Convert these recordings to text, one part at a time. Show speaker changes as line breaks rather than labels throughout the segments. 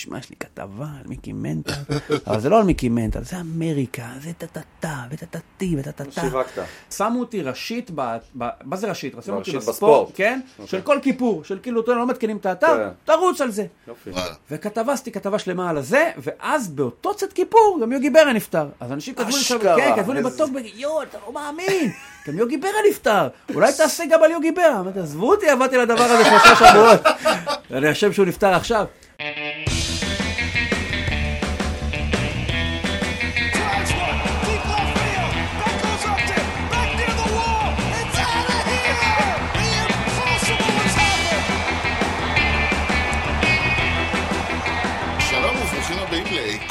תשמע, יש לי כתבה על מיקי מנטל, אבל זה לא על מיקי מנטל, זה אמריקה, זה טה-טה-טה, וטה-טה-טי, וטה-טה-טה.
שיווקת.
שמו אותי ראשית, ב, ב, מה זה ראשית? שמו אותי בספורט,
בספורט.
כן? של כל כיפור, של כאילו, אתה לא מתקינים את האתר,
כן.
תרוץ על זה. וכתבה, עשיתי כתבה שלמה על הזה, ואז באותו צאת כיפור, גם יוגי ברה נפטר. אז אנשים כתבו לי, שם- כן, כתבו לי בטוק, יואו, אתה לא מאמין, גם יוגי ברה נפטר, אולי תעשה גם על יוגי ברה. אמרתי, עזבו אותי, עבדתי על הדבר הזה שלושה שבועות. אני חושב שהוא נפטר עכשיו.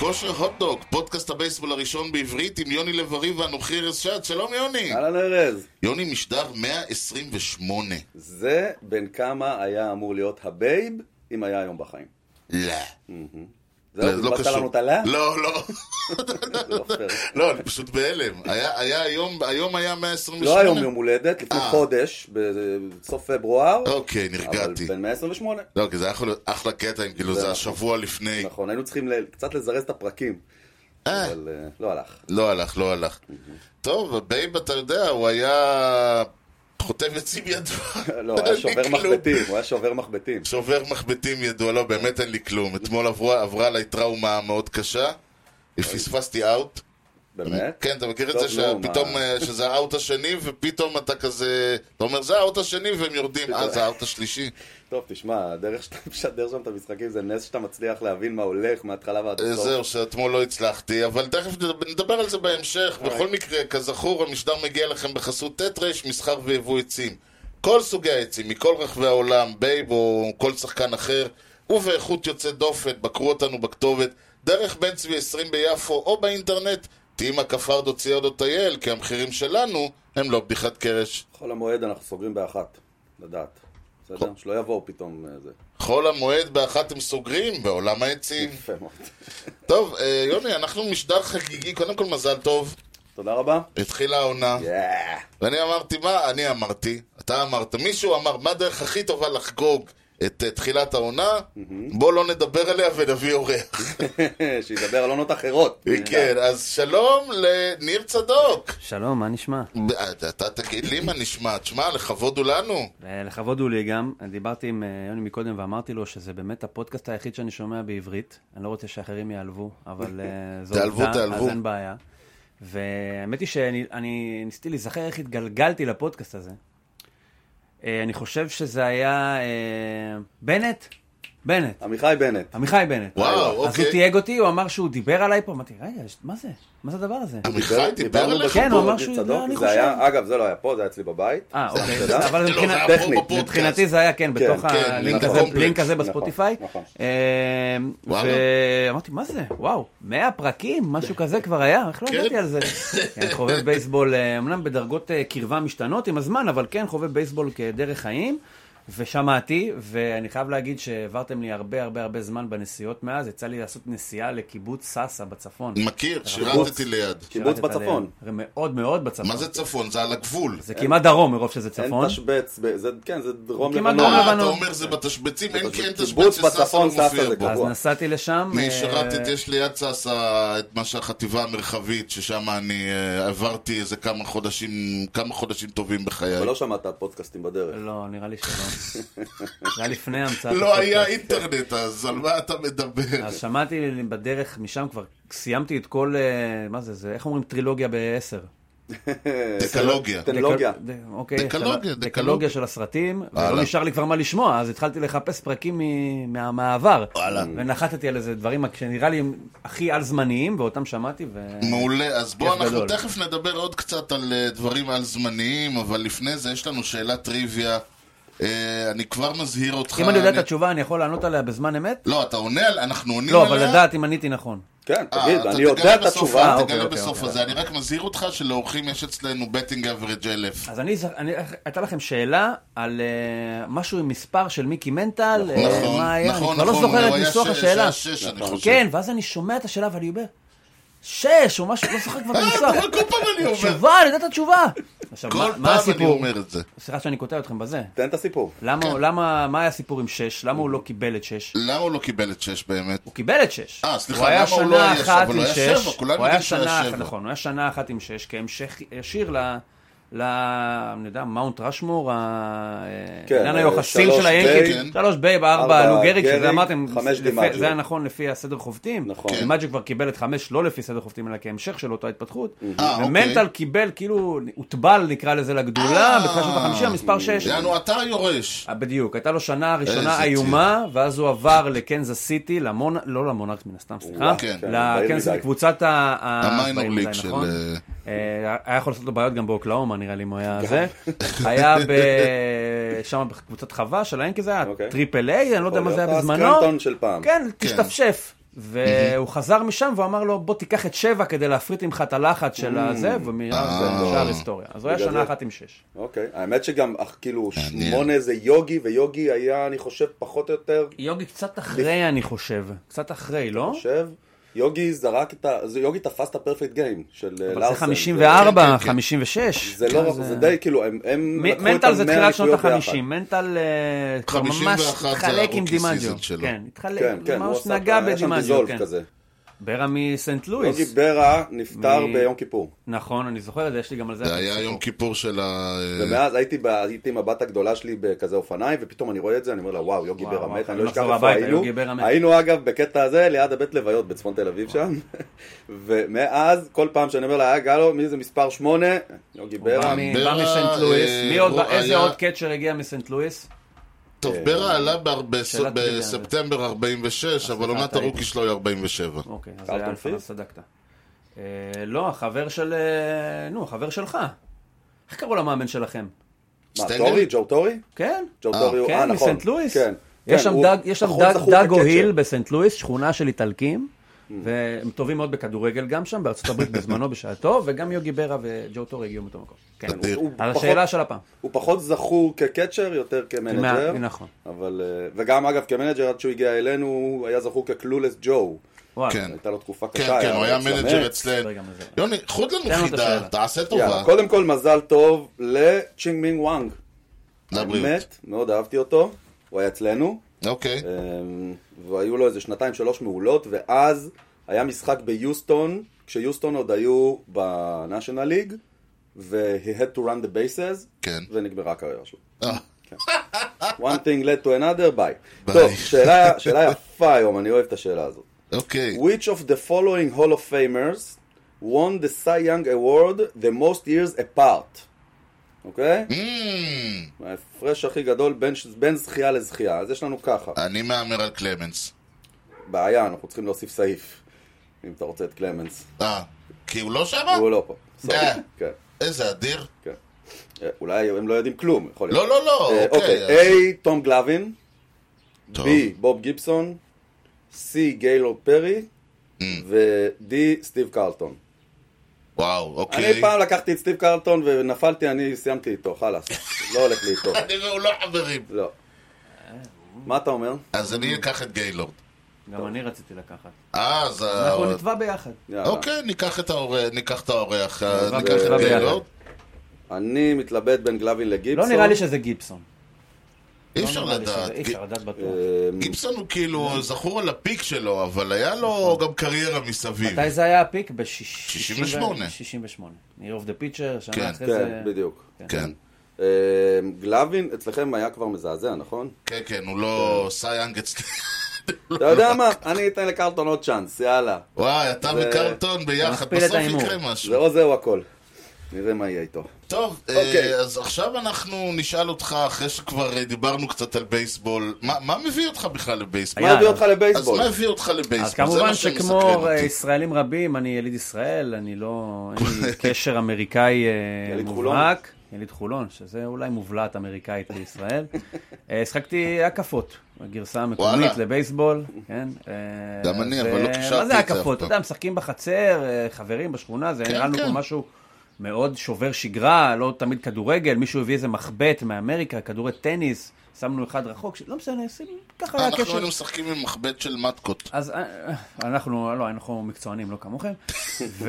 לכושר הוטדוג, פודקאסט הבייסבול הראשון בעברית עם יוני לב-ארי ואנוכי ארז שעד. שלום יוני.
אהלן ארז.
יוני משדר 128.
זה בן כמה היה אמור להיות הבייב אם היה היום בחיים.
לא.
זהו,
לא
בזבזת
קשור. לא, לא.
לא.
לא, אני פשוט בהלם. היה היום, היום היה 128.
לא היום יום הולדת, לפני
אה.
חודש, בסוף פברואר.
אוקיי,
אבל
נרגעתי.
בן 128.
לא, כי זה היה יכול להיות אחלה קטע אם כאילו
זה
זה
נכון.
השבוע לפני.
נכון, היינו צריכים קצת לזרז את הפרקים.
אה.
אבל אה, לא הלך.
לא הלך, לא הלך. טוב, הבייב, אתה יודע, הוא היה חוטב עצים ידוע.
לא, הוא היה שובר. מחבטים, הוא היה שובר מחבטים.
שובר מחבטים ידוע, לא, באמת אין לי כלום. אתמול עברה, עברה עליי טראומה מאוד קשה. פספסתי out.
באמת?
כן, אתה מכיר את זה שפתאום? אה, שזה ה out השני, ופתאום אתה כזה, אתה אומר, זה ה out השני, והם יורדים, אה, זה ה out השלישי.
טוב, תשמע, הדרך שאתה משדר שם את המשחקים זה נס שאתה מצליח להבין מה הולך מההתחלה ועד
אה,
הסוף.
זהו, שאתמול לא הצלחתי, אבל תכף נדבר- על זה בהמשך. בכל מקרה, כזכור, המשדר מגיע לכם בחסות ט' מסחר ויבוא עצים. כל סוגי העצים, מכל רחבי העולם, בייב או כל שחקן אחר, ובאיכות יוצאת דופן, בקרו אותנו בכתובת, דרך בן צבי 20 ביפו, או באינטרנט, תהימה כפרד ציוד או טייל, כי המחירים שלנו הם לא בדיחת קרש.
חול המועד אנחנו סוגרים באחת, לדעת. בסדר? שלא יבואו פתאום אה, זה.
חול המועד באחת הם סוגרים, בעולם העצים.
יפה מאוד.
טוב, אה, יוני, אנחנו משדר חגיגי, קודם כל מזל טוב,
תודה רבה.
התחילה העונה.
יאה.
ואני אמרתי, מה? אני אמרתי, אתה אמרת, מישהו אמר, מה הדרך הכי טובה לחגוג את אה, תחילת העונה? בוא לא נדבר עליה ונביא אורח.
שידבר על עונות אחרות.
כן, אז שלום לניר צדוק.
שלום, מה נשמע?
אתה אתה תגיד לי מה נשמע, תשמע, לכבוד הוא לנו.
אה, לכבוד הוא לי גם, דיברתי עם אה, יוני מקודם ואמרתי לו שזה באמת הפודקאסט היחיד שאני שומע בעברית. אני לא רוצה שאחרים יעלבו, אבל אה, זו
תעלבו,
עובדה,
תעלבו.
אז אין בעיה. והאמת היא שאני אני ניסיתי להיזכר איך התגלגלתי לפודקאסט הזה. אה, אני חושב שזה היה אה, בנט? בנט.
עמיחי בנט.
עמיחי בנט.
וואו,
אז הוא
אוקיי.
תייג אותי, הוא אמר שהוא דיבר עליי פה, אמרתי, רגע, מה זה? מה זה הדבר הזה?
עמיחי דיבר עליך?
כן, הוא אמר שהוא יודע, אני
זה
חושב.
היה, אגב, זה לא היה פה, זה היה אצלי בבית.
אה, אוקיי. אבל
לא, פה.
מבחינתי זה היה כן, בתוך
כן,
הלינק
נכון.
הזה, לינק הזה
נכון,
בספוטיפיי.
נכון.
אה,
וואלה.
ואמרתי, מה זה? וואו, 100 פרקים? משהו כזה כבר היה? איך לא
כן.
ידעתי על זה? כן, חובב בייסבול, אה, אמנם בדרגות אה, קרבה משתנות עם הזמן, אבל כן, חובב בייסבול כדרך חיים. ושמעתי, ואני חייב להגיד שהעברתם לי הרבה הרבה הרבה זמן בנסיעות מאז, יצא לי לעשות נסיעה לקיבוץ סאסא בצפון.
מכיר, שירתתי ליד.
קיבוץ בצפון.
מאוד מאוד בצפון.
מה זה צפון? זה על הגבול.
זה כמעט דרום מרוב שזה
אין
צפון.
תשבץ, ב- זה- כן, זה דרום לבנון.
אה, אתה. אומר זה בתשבצים, אין כי אין
קיבוץ
תשבץ שסאסא לא מופיע בו.
אז. נסעתי לשם.
אני
אה,
שירתתי, יש ליד סאסא את מה שהחטיבה המרחבית, ששם אני אה, עברתי איזה כמה חודשים, כמה חודשים טובים בחיי.
אבל לא שמעת פודקאסטים בדרך.
לא, נראה לי שלא. זה היה לפני המצאת
לא היה. אינטרנט אז, על מה אתה מדבר?
אז שמעתי בדרך משם כבר, סיימתי את כל, אה, מה זה, זה, איך אומרים טרילוגיה בעשר?
דקלוגיה. דקלוגיה,
של-
דקלוגיה.
דקלוגיה של הסרטים. ולא נשאר לי כבר מה לשמוע, אז התחלתי לחפש פרקים מ- מה- מהעבר.
וואלה.
ונחתתי על איזה דברים שנראה לי הכי על-זמניים, ואותם שמעתי, ו...
מעולה, אז בוא
כיף
אנחנו. תכף נדבר עוד קצת על אה, דברים על זמניים, אבל לפני זה יש לנו שאלת טריוויה. אה, אני כבר מזהיר אותך.
אם אני יודע את התשובה, אני יכול לענות עליה בזמן אמת?
לא, אתה עונה, אנחנו עונים
לא,
עליה.
אבל לדעת אם עניתי נכון.
כן,
אה,
תגיד,
אתה
אני
תגלה
יודע את
בסוף,
התשובה.
תגלה
אוקיי, אוקיי,
בסוף
אוקיי.
הזה. אני רק מזהיר אותך שלאורחים יש אצלנו בטינג אברג' אלף.
אז אני, אני, הייתה לכם שאלה על uh, משהו עם מספר של מיקי מנטל, אה,
נכון,
מה היה,
נכון,
אני כבר לא
נכון,
זוכר את ניסוח
ש-
השאלה.
שהיה שש, אני
נכון.
חושב.
כן, ואז אני שומע את השאלה ואני אומר, שש, או משהו, לא זוכר כבר את
אה,
הניסוח.
כל פעם אני אומר.
תשובה, אני יודע את התשובה. עכשיו,
כל
מה-
פעם
מה
אני
הסיפור?
אומר את זה.
סליחה שאני קוטע אתכם בזה.
תן את הסיפור.
למה,
כן.
למה, מה היה הסיפור עם 6? למה הוא לא קיבל את 6?
למה הוא לא קיבל את 6 באמת?
הוא קיבל את 6.
אה, סליחה, למה הוא לא היה
אחת
שבע? אבל
עם
הוא היה
6.
שבע, כולנו
הוא היה
יודעים שהוא היה
שנה
שבע.
אחת, נכון, הוא היה שנה אחת עם 6, כהמשך ישיר ל... ל... אני יודע, מאונט רשמור,
כן,
העניין
אה,
היוחסין
שלוש
של היאנקי,
ביי.
שלוש בייב,
ארבע
לוגריק,
גריק,
שזה אמרתם. זה היה נכון לפי הסדר חובטים.
נכון.
כן.
דימג'יו כבר קיבל את חמש לא לפי סדר חובטים, אלא כהמשך של אותה התפתחות.
אה, אוקיי.
ומנטל קיבל, כאילו, הוטבל, נקרא לזה, לגדולה,
אה.
בתחילת שנות החמישים, המספר 6.
יענו, אתה היורש.
אה, בדיוק, הייתה לו שנה ראשונה. איומה, ואז הוא עבר לקנזס סיטי, למון... לא למונארקס מן הסתם, סליחה.
כן.
כן,
לקנזס קבוצת ה...
המיינור ליג של...
נכון. היה יכול לעשות לו בעיות גם באוקלאומה, נראה לי, אם הוא היה זה. היה שם בקבוצת חווה של האנקי זה היה
אוקיי.
טריפל איי, אני לא יודע מה זה היה בזמנו.
הסקרנטון של פעם.
כן, תשתפשף. והוא חזר משם והוא אמר לו, בוא תיקח את שבע כדי להפריט ממך את הלחץ של הזה, ומיד
אה.
היסטוריה. אז הוא היה שנה. אחת עם שש.
אוקיי. האמת שגם, כאילו. שמונה זה יוגי, ויוגי היה, אני חושב, פחות או יותר,
יוגי קצת אחרי, אני חושב. קצת אחרי, לא?
יוגי זרק את ה... זה יוגי תפס את הפרפקט גיים של אה,
אבל זה
לארסן.
54,
כן, כן, כן.
56.
זה לא,
כן,
זה די, כאילו, הם לקחו את
מנטל זה
המאה
תחילת שנות
אליפויות ביחד.
ה-50, מנטל אה, כבר
51
ממש
זה
התחלק עם
שלו.
כן, התחלק,
כן, כן,
ממש נגע
היה
ברה מסנט
יוגי
לואיס.
ברה נפטר
מ-
ביום כיפור.
נכון, אני זוכר את זה, יש לי גם על זה.
זה היה יום כיפור של ה...
ומאז הייתי, ב- הייתי עם הבת הגדולה שלי בכזה אופניים, ופתאום אני רואה את זה, אני אומר לה, וואו, יוגי ברה מת, אני לא אשכח איפה היינו.
יוגי.
היינו אגב בקטע הזה ליד הבית לוויות בצפון תל אביב שם, ומאז, כל פעם שאני אומר לה, "אה, גלו, מי זה מספר שמונה? יוגי
הוא בא
ברה.
בא מסנט לואיס.
אה,
מי עוד,
הוא
איזה
היה-
עוד קצ'ר הגיע מסנט לואיס?
טוב,
אה,
ברה עלה. בספטמבר 46, אבל עונת. הרוקי שלו היא 47.
אוקיי, אז היה לפניו? צדקת. אה, לא, החבר של... אה, נו, החבר שלך. איך קראו למאמן שלכם?
מה? טורי? ג'ו טורי?
כן.
ג'ו טורי, הוא- אה,
כן,
נכון.
מסנט לואיס.
כן.
יש
כן,
שם
הוא
דג, יש שם
פחות
דג,
זכור
דגו
כקצ'ר.
היל בסנט לואיס, שכונה של איטלקים. והם טובים מאוד בכדורגל גם שם, בארצות הברית בזמנו בשעתו, וגם יוגי ברה וג'ו טורי הגיעו מאותו מקום. כן, על השאלה של הפעם.
הוא פחות זכור כ catcher, יותר כ manager.
נכון.
אבל, אה, וגם אגב כ manager עד שהוא הגיע אלינו, הוא היה זכור כ clueless
ג'ו.
כן.
הייתה לו תקופה
כן,
קשה.
כן, הוא היה
manager.
אצלנו. יוני, חוד לנו חידה. תעשה טובה.
קודם כל מזל טוב לצ'ינג מינג וואנג.
לבריאות.
האמת, מאוד אהבתי אותו. הוא היה אצלנו.
אוקיי.
אמ, והיו לו איזה שנתיים שלוש מעולות, ואז היה משחק ביוסטון, כשיוסטון עוד היו בנאשונל ליג, ו-he had to run the bases,
כן.
ונגמרה הקריירה שלו.
אה,
one thing led to another, ביי. טוב, שאלה, שאלה יפה היום, אני אוהב את השאלה הזאת.
אוקיי.
Which of the following Hall of Famers won the Cy Young Award the most years apart? אוקיי?
Mm,
ההפרש הכי גדול בין, בין זכייה לזכייה. אז יש לנו ככה.
אני מהמר על קלמנס.
בעיה, אנחנו צריכים להוסיף סעיף. אם אתה רוצה את קלמנס.
אה, כי הוא לא שמה?
הוא לא פה.
אה.
כן,
איזה אדיר.
כן. אה, אולי הם לא יודעים כלום, יכול להיות.
לא, לא, לא,
אה,
אוקיי.
אוקיי, A. תום גלווין. B. בוב גיבסון, C. גיילורד פרי. ו-D. סטיב קרלטון.
וואו, אוקיי.
אני פעם לקחתי את סטיב קרלטון ונפלתי, אני סיימתי איתו, חלאס. לא הולך לי איתו.
אני והוא לא חברים.
לא. מה אתה אומר?
אז אני אקח את גיילורד.
גם אני רציתי לקחת.
אה, אז... ה-
אנחנו נתבע ביחד.
אוקיי, ניקח את האורח, ניקח את אה. גיילורד.
אני מתלבט בין גלווין
לא
לגיבסון.
נראה לי שזה גיבסון.
אי
לא
אפשר לדעת.
אי אפשר לדעת בטוח.
אמ,
גיבסון הוא כאילו זכור על הפיק שלו, אבל היה לו גם קריירה מסביב.
מתי זה היה ה peak? ב-68.
68.
68. year of the pitcher,
כן,
שנה אחרי
כן,
זה...
בדיוק.
כן.
אמ, גלווין, אצלכם היה כבר מזעזע, נכון?
כן, כן, הוא לא סיי יאנג אצלי.
אתה יודע מה? אני אתן לקרלטון עוד צ'אנס, יאללה.
וואי, אתה
זה-
וקרלטון ביחד, בסוף. יקרה
זה
משהו.
או זה או הכל. נראה מה יהיה איתו.
טוב,
אוקיי.
אה, אז עכשיו אנחנו נשאל אותך, אחרי שכבר אה, דיברנו קצת על בייסבול, מה מה מביא אותך בכלל לבייסבול?
מה הביא אותך
אז
לבייסבול?
מה הביא אותך לבייסבול?
אז כמובן
מה
שכמו. אה, ישראלים רבים, אני יליד ישראל, אני לא... אין לי קשר אמריקאי. מובהק. יליד חולון, שזה אולי מובלעת אמריקאית בישראל. אה, שחקתי הקפות, הגרסה המקומית. לבייסבול, כן.
גם אני,
אז,
אבל לא קישרתי
מה
את
זה
זה
הקפות?
אף
אתה יודע, משחקים בחצר, חברים בשכונה, זה
כן,
נראה לנו
כן.
כמו משהו מאוד שובר שגרה, לא תמיד כדורגל, מישהו הביא איזה מחבט מאמריקה, כדורי טניס, שמנו אחד רחוק, לא משנה, שים, ככה היה
אנחנו
קשר.
היינו משחקים עם מחבט של מתקות.
אז אה, אנחנו, לא, אנחנו מקצוענים, לא כמוכם.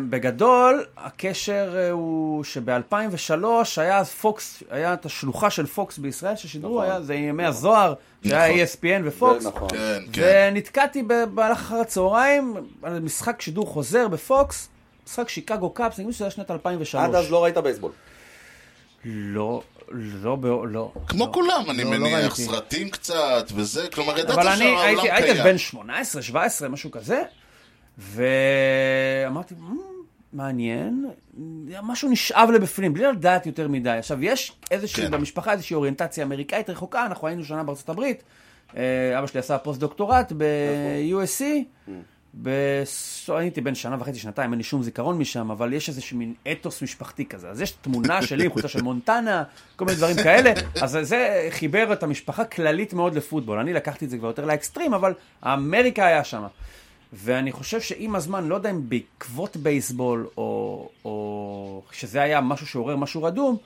ובגדול, הקשר אה, הוא שב-2003 היה פוקס, היה את השלוחה של פוקס בישראל ששידרו,
נכון.
היה, זה ימי הזוהר, שהיה
נכון.
ESPN ופוקס.
נכון.
כן, כן.
ונתקעתי במהלך אחר הצהריים על משחק שידור חוזר בפוקס, משחק שיקגו קאבס, אני חושב שזה היה שנת 2003.
עד אז לא ראית בייסבול.
לא, לא, לא, לא.
כמו
לא.
כולם, אני
לא, לא
מניח,
ראיתי.
סרטים קצת וזה, כלומר,
אבל
ידעתי
אני
שהעולם
הייתי, הייתי
קיים.
בן 18, 17, משהו כזה, ואמרתי, "מ, מעניין, משהו נשאב לבפנים, בלי לדעת יותר מדי. עכשיו, יש איזושהי,
כן.
במשפחה איזושהי אוריינטציה אמריקאית רחוקה, אנחנו היינו שנה בארצות הברית, אה, אבא שלי עשה פוסט-דוקטורט ב-USC, בס- הייתי בן שנה וחצי, שנתיים, אין לי שום זיכרון משם, אבל יש איזשהו מין אתוס משפחתי כזה. אז יש תמונה שלי עם חולצה של מונטנה, כל מיני דברים כאלה. אז זה חיבר את המשפחה כללית מאוד לפוטבול. אני לקחתי את זה כבר יותר לאקסטרים, אבל אמריקה היה שם. ואני חושב שעם הזמן, לא יודע אם בעקבות בייסבול, או, או שזה היה משהו שעורר משהו רדום,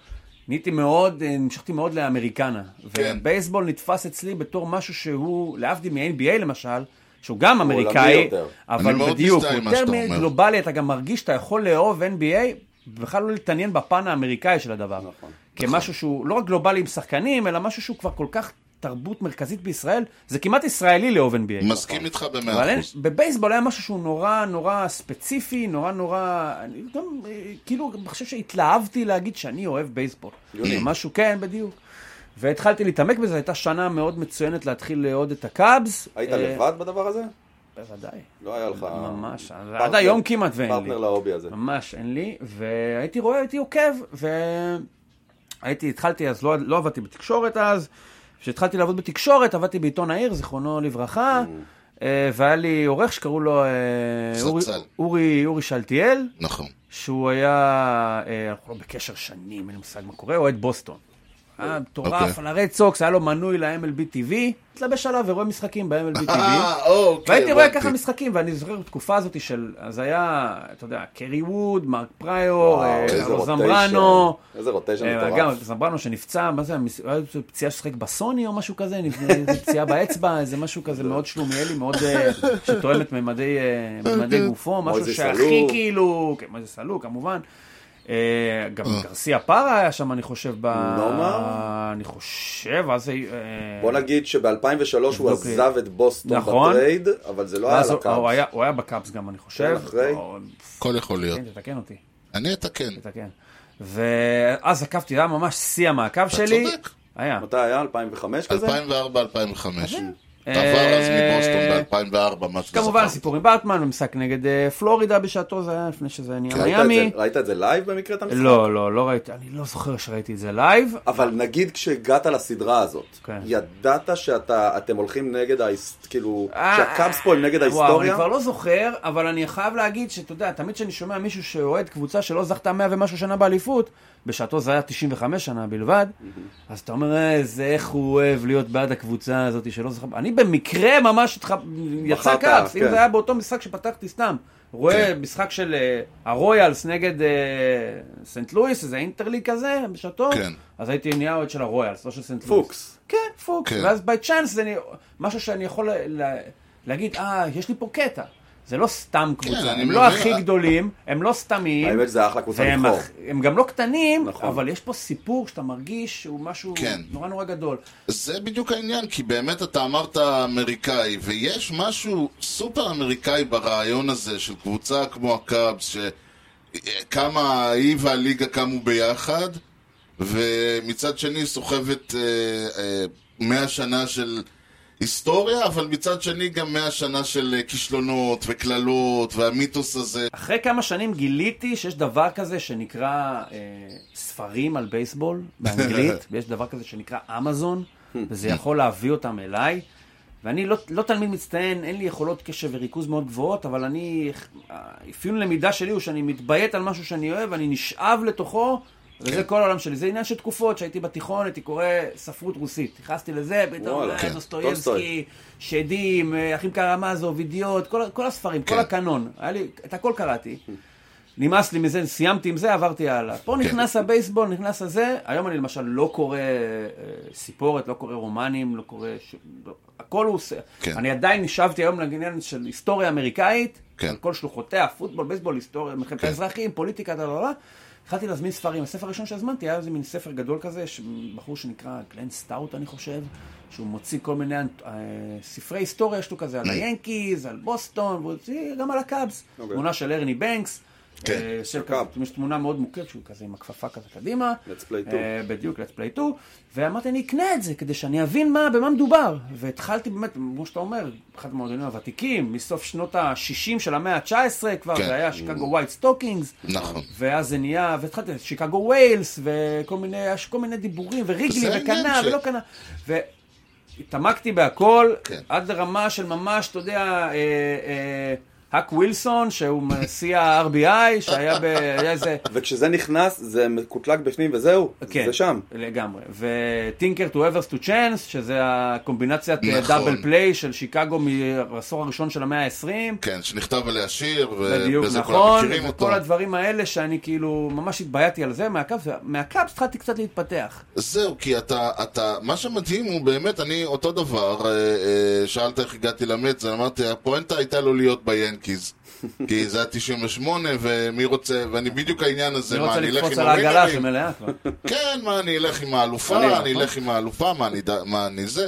נהייתי מאוד, המשכתי מאוד לאמריקנה.
כן.
ובייסבול נתפס אצלי בתור משהו שהוא, להבדיל מ-NBA למשל, שהוא גם אמריקאי. אבל בדיוק,
מה
יותר. גלובלי, אתה גם מרגיש שאתה יכול לאהוב NBA, בכלל לא להתעניין בפן האמריקאי של הדבר.
נכון.
כמשהו שהוא לא רק גלובלי עם שחקנים, אלא משהו שהוא כבר כל כך תרבות מרכזית בישראל, זה כמעט ישראלי לאהוב NBA.
מסכים איתך במאה אחוז.
בבייסבול היה משהו שהוא נורא נורא ספציפי, נורא נורא, אני גם אה, כאילו חושב שהתלהבתי להגיד שאני אוהב בייסבול. משהו, כן, בדיוק. והתחלתי להתעמק בזה, הייתה שנה מאוד מצוינת להתחיל לאהוד את הקאבס.
היית
אה,
לבד בדבר הזה?
בוודאי.
לא היה לך...
ממש,
פרטנר-
עד היום כמעט ואין לי.
פרטנר להובי הזה.
ממש אין לי, והייתי רואה, הייתי עוקב, והייתי, התחלתי אז, לא, לא עבדתי בתקשורת אז, כשהתחלתי לעבוד בתקשורת, עבדתי בעיתון העיר, זיכרונו לברכה, אה, והיה לי עורך שקראו לו אה, אורי-
זצ"ל.
אורי, אורי שלטיאל,
נכון.
שהוא היה, אנחנו לא בקשר שנים, אין לי מושג מה קורה, אוהד בוסטון. היה מטורף
אוקיי.
על הרד סוקס, היה לו מנוי ל-MLB TV, התלבש עליו ורואה משחקים ב-MLB TV.
אה, אוקיי,
והייתי רואה. ככה משחקים, ואני זוכר בתקופה הזאת של, אז היה, אתה יודע, קרי ווד, מרק פריור, אה. זמברנו,
איזה רוטיישן
אה,
מטורף.
גם זמברנו שנפצע, מה זה, היה פציעה ששחק בסוני או משהו כזה, פציעה באצבע, איזה משהו כזה מאוד שלומיאלי, מאוד, שתואם את ממדי, גופו, משהו שהכי. כאילו, כן, מויזס סלוק כמובן. אה, גם גרסיה פארה היה שם, אני חושב, ב...
נומאר?
אני חושב, אז... אה,
בוא נגיד שב-2003 הוא. עזב את בוסטון
נכון.
ב trade, אבל זה לא היה
ואז הוא- היה- בקאבס גם, אני חושב.
כן,
הכל יכול להיות.
כן, תתקן אותי,
אני אתקן.
תתקן. ואז עקבתי, זה היה ממש שיא המעקב
אתה
שלי.
צודק.
היה.
מתי היה? 2005 כזה?
2004-2005.
אה,
עבר אז מבוסטון ב-2004, מה שזה
כמובן. סיפור עם ברטמן, משחק נגד אה, פלורידה בשעתו, זה היה לפני שזה נהיה מיאמי.
ראית את זה live במקרה את המשחק?
לא, לא, לא ראיתי, אני לא זוכר שראיתי את זה live.
אבל נגיד כשהגעת לסדרה הזאת,
כן.
ידעת שאתם הולכים נגד. כאילו,
אה,
שהקאבס פה הם נגד
וואו, אני
ההיסטוריה?
כבר לא זוכר, אבל אני חייב להגיד שאתה יודע, תמיד כשאני שומע מישהו שאוהד קבוצה שלא זכתה 100 ומשהו שנה באליפות, בשעתו זה היה 95 שנה בלבד, אז אתה אומר, איזה, איך הוא אוהב להיות בעד הקבוצה הזאת שלא זכה... אני במקרה ממש התח... יצא קאבס, אם
כן.
זה היה באותו משחק שפתחתי סתם. רואה משחק של אה, הרויאלס נגד אה, סנט לואיס, איזה interleague כזה, בשעתו,
כן.
אז הייתי נהיה אוהד של הרויאלס, לא של סנט לואיס.
פוקס.
כן, פוקס.
כן.
ואז by chance זה משהו שאני יכול להגיד, אה, יש לי פה קטע. זה לא סתם קבוצה,
אני
הם לא. הכי גדולים, הם לא סתמיים.
האמת שזה אחלה קבוצה לבחור.
הם גם לא קטנים,
נכון.
אבל יש פה סיפור שאתה מרגיש שהוא משהו
כן.
נורא נורא גדול.
זה בדיוק העניין, כי באמת אתה אמרת אמריקאי, ויש משהו סופר אמריקאי ברעיון הזה של קבוצה כמו הקאבס, שכמה היא והליגה קמו ביחד, ומצד שני סוחבת אה, אה, מאה שנה של היסטוריה, אבל מצד שני גם מאה שנה של אה, כישלונות וקללות, והמיתוס הזה.
אחרי כמה שנים גיליתי שיש דבר כזה שנקרא אה, ספרים על בייסבול באנגלית, ויש דבר כזה שנקרא אמזון, וזה יכול להביא אותם אליי. ואני לא, לא תלמיד מצטיין, אין לי יכולות קשב וריכוז מאוד גבוהות, אבל אני, האפיון למידה שלי הוא שאני מתביית על משהו שאני אוהב, אני נשאב לתוכו, וזה
כן.
כל העולם שלי. זה עניין של תקופות, שהייתי בתיכון, הייתי קורא ספרות רוסית. נכנסתי לזה, פתאום
כן.
דוסטויבסקי. שדים, אה, אחים קרמזוב, אידיוט, כל, כל הספרים, כל
כן.
הקנון. לי, את הכל קראתי. נמאס לי מזה, סיימתי עם זה, עברתי הלאה. פה. נכנס הבייסבול, נכנס הזה, היום אני למשל לא קורא אה, סיפורת, לא קורא רומנים, לא קורא... ש... לא, הכל הוא עושה.
כן.
אני עדיין נשבתי היום לעניין של היסטוריה אמריקאית,
כן.
על כל שלוחותיה, פוטבול, בייסבול, היסטוריה, מלחמת
כן.
האזרחים, פוליטיקה, דה, דה, דה. התחלתי להזמין ספרים. הספר הראשון שהזמנתי היה איזה מין ספר גדול כזה, בחור שנקרא גלן סטאוט, אני חושב, שהוא מוציא כל מיני אה, ספרי היסטוריה, יש לו כזה על היאנקיז, על בוסטון, גם על הקאבס.
אוקיי.
תמונה של ארני בנקס.
כן.
אה,
הקאב.
כזה, יש תמונה מאוד מוכרת שהוא כזה עם הכפפה כזה קדימה.
Let's play two.
אה, בדיוק, let's play two. ואמרתי, אני אקנה את זה כדי שאני אבין מה, במה מדובר. והתחלתי באמת, כמו שאתה אומר, אחד המועדונים הוותיקים, מסוף שנות ה-60 של המאה ה-19, כבר
כן.
זה היה שיקגו ווייט סטוקינגס.
נכון.
ואז זה נהיה, והתחלתי, שיקגו וויילס, וכל מיני, יש כל מיני דיבורים, וריגלי, וקנה,
ש-
ולא קנה. והתעמקתי בהכל,
כן.
עד לרמה של ממש, אתה יודע, אה, אה, האק ווילסון, שהוא שיא ה-RBI, שהיה ב... היה איזה...
וכשזה נכנס, זה מקוטלג בפנים וזהו,
כן,
זה שם.
לגמרי. וטינקר to Evers to Chance, שזה הקומבינציית
נכון.
double play של שיקגו מהעשור הראשון של המאה ה-20.
כן, שנכתב עליה שיר,
בדיוק,
ובזה כולם
נכון,
מכירים אותו.
וכל הדברים האלה שאני כאילו ממש התבייתי על זה מהקאפס, ומהקאפס התחלתי קצת להתפתח.
זהו, כי אתה, אתה, מה שמדהים הוא באמת, אני אותו דבר, אה, אה, שאלת איך הגעתי למץ, אמרתי, הפואנטה הייתה לו להיות ביאנקיז. כי זה היה 98, ומי רוצה, ואני בדיוק העניין הזה,
אני
מה,
רוצה
אני אלך
לקפוץ
עם
על העגלה
הווינרים?
שמלאה כבר.
כן, מה, אני אלך עם
אני,
האלופה,
נכון.
אני אלך עם האלופה, מה אני, מה אני זה.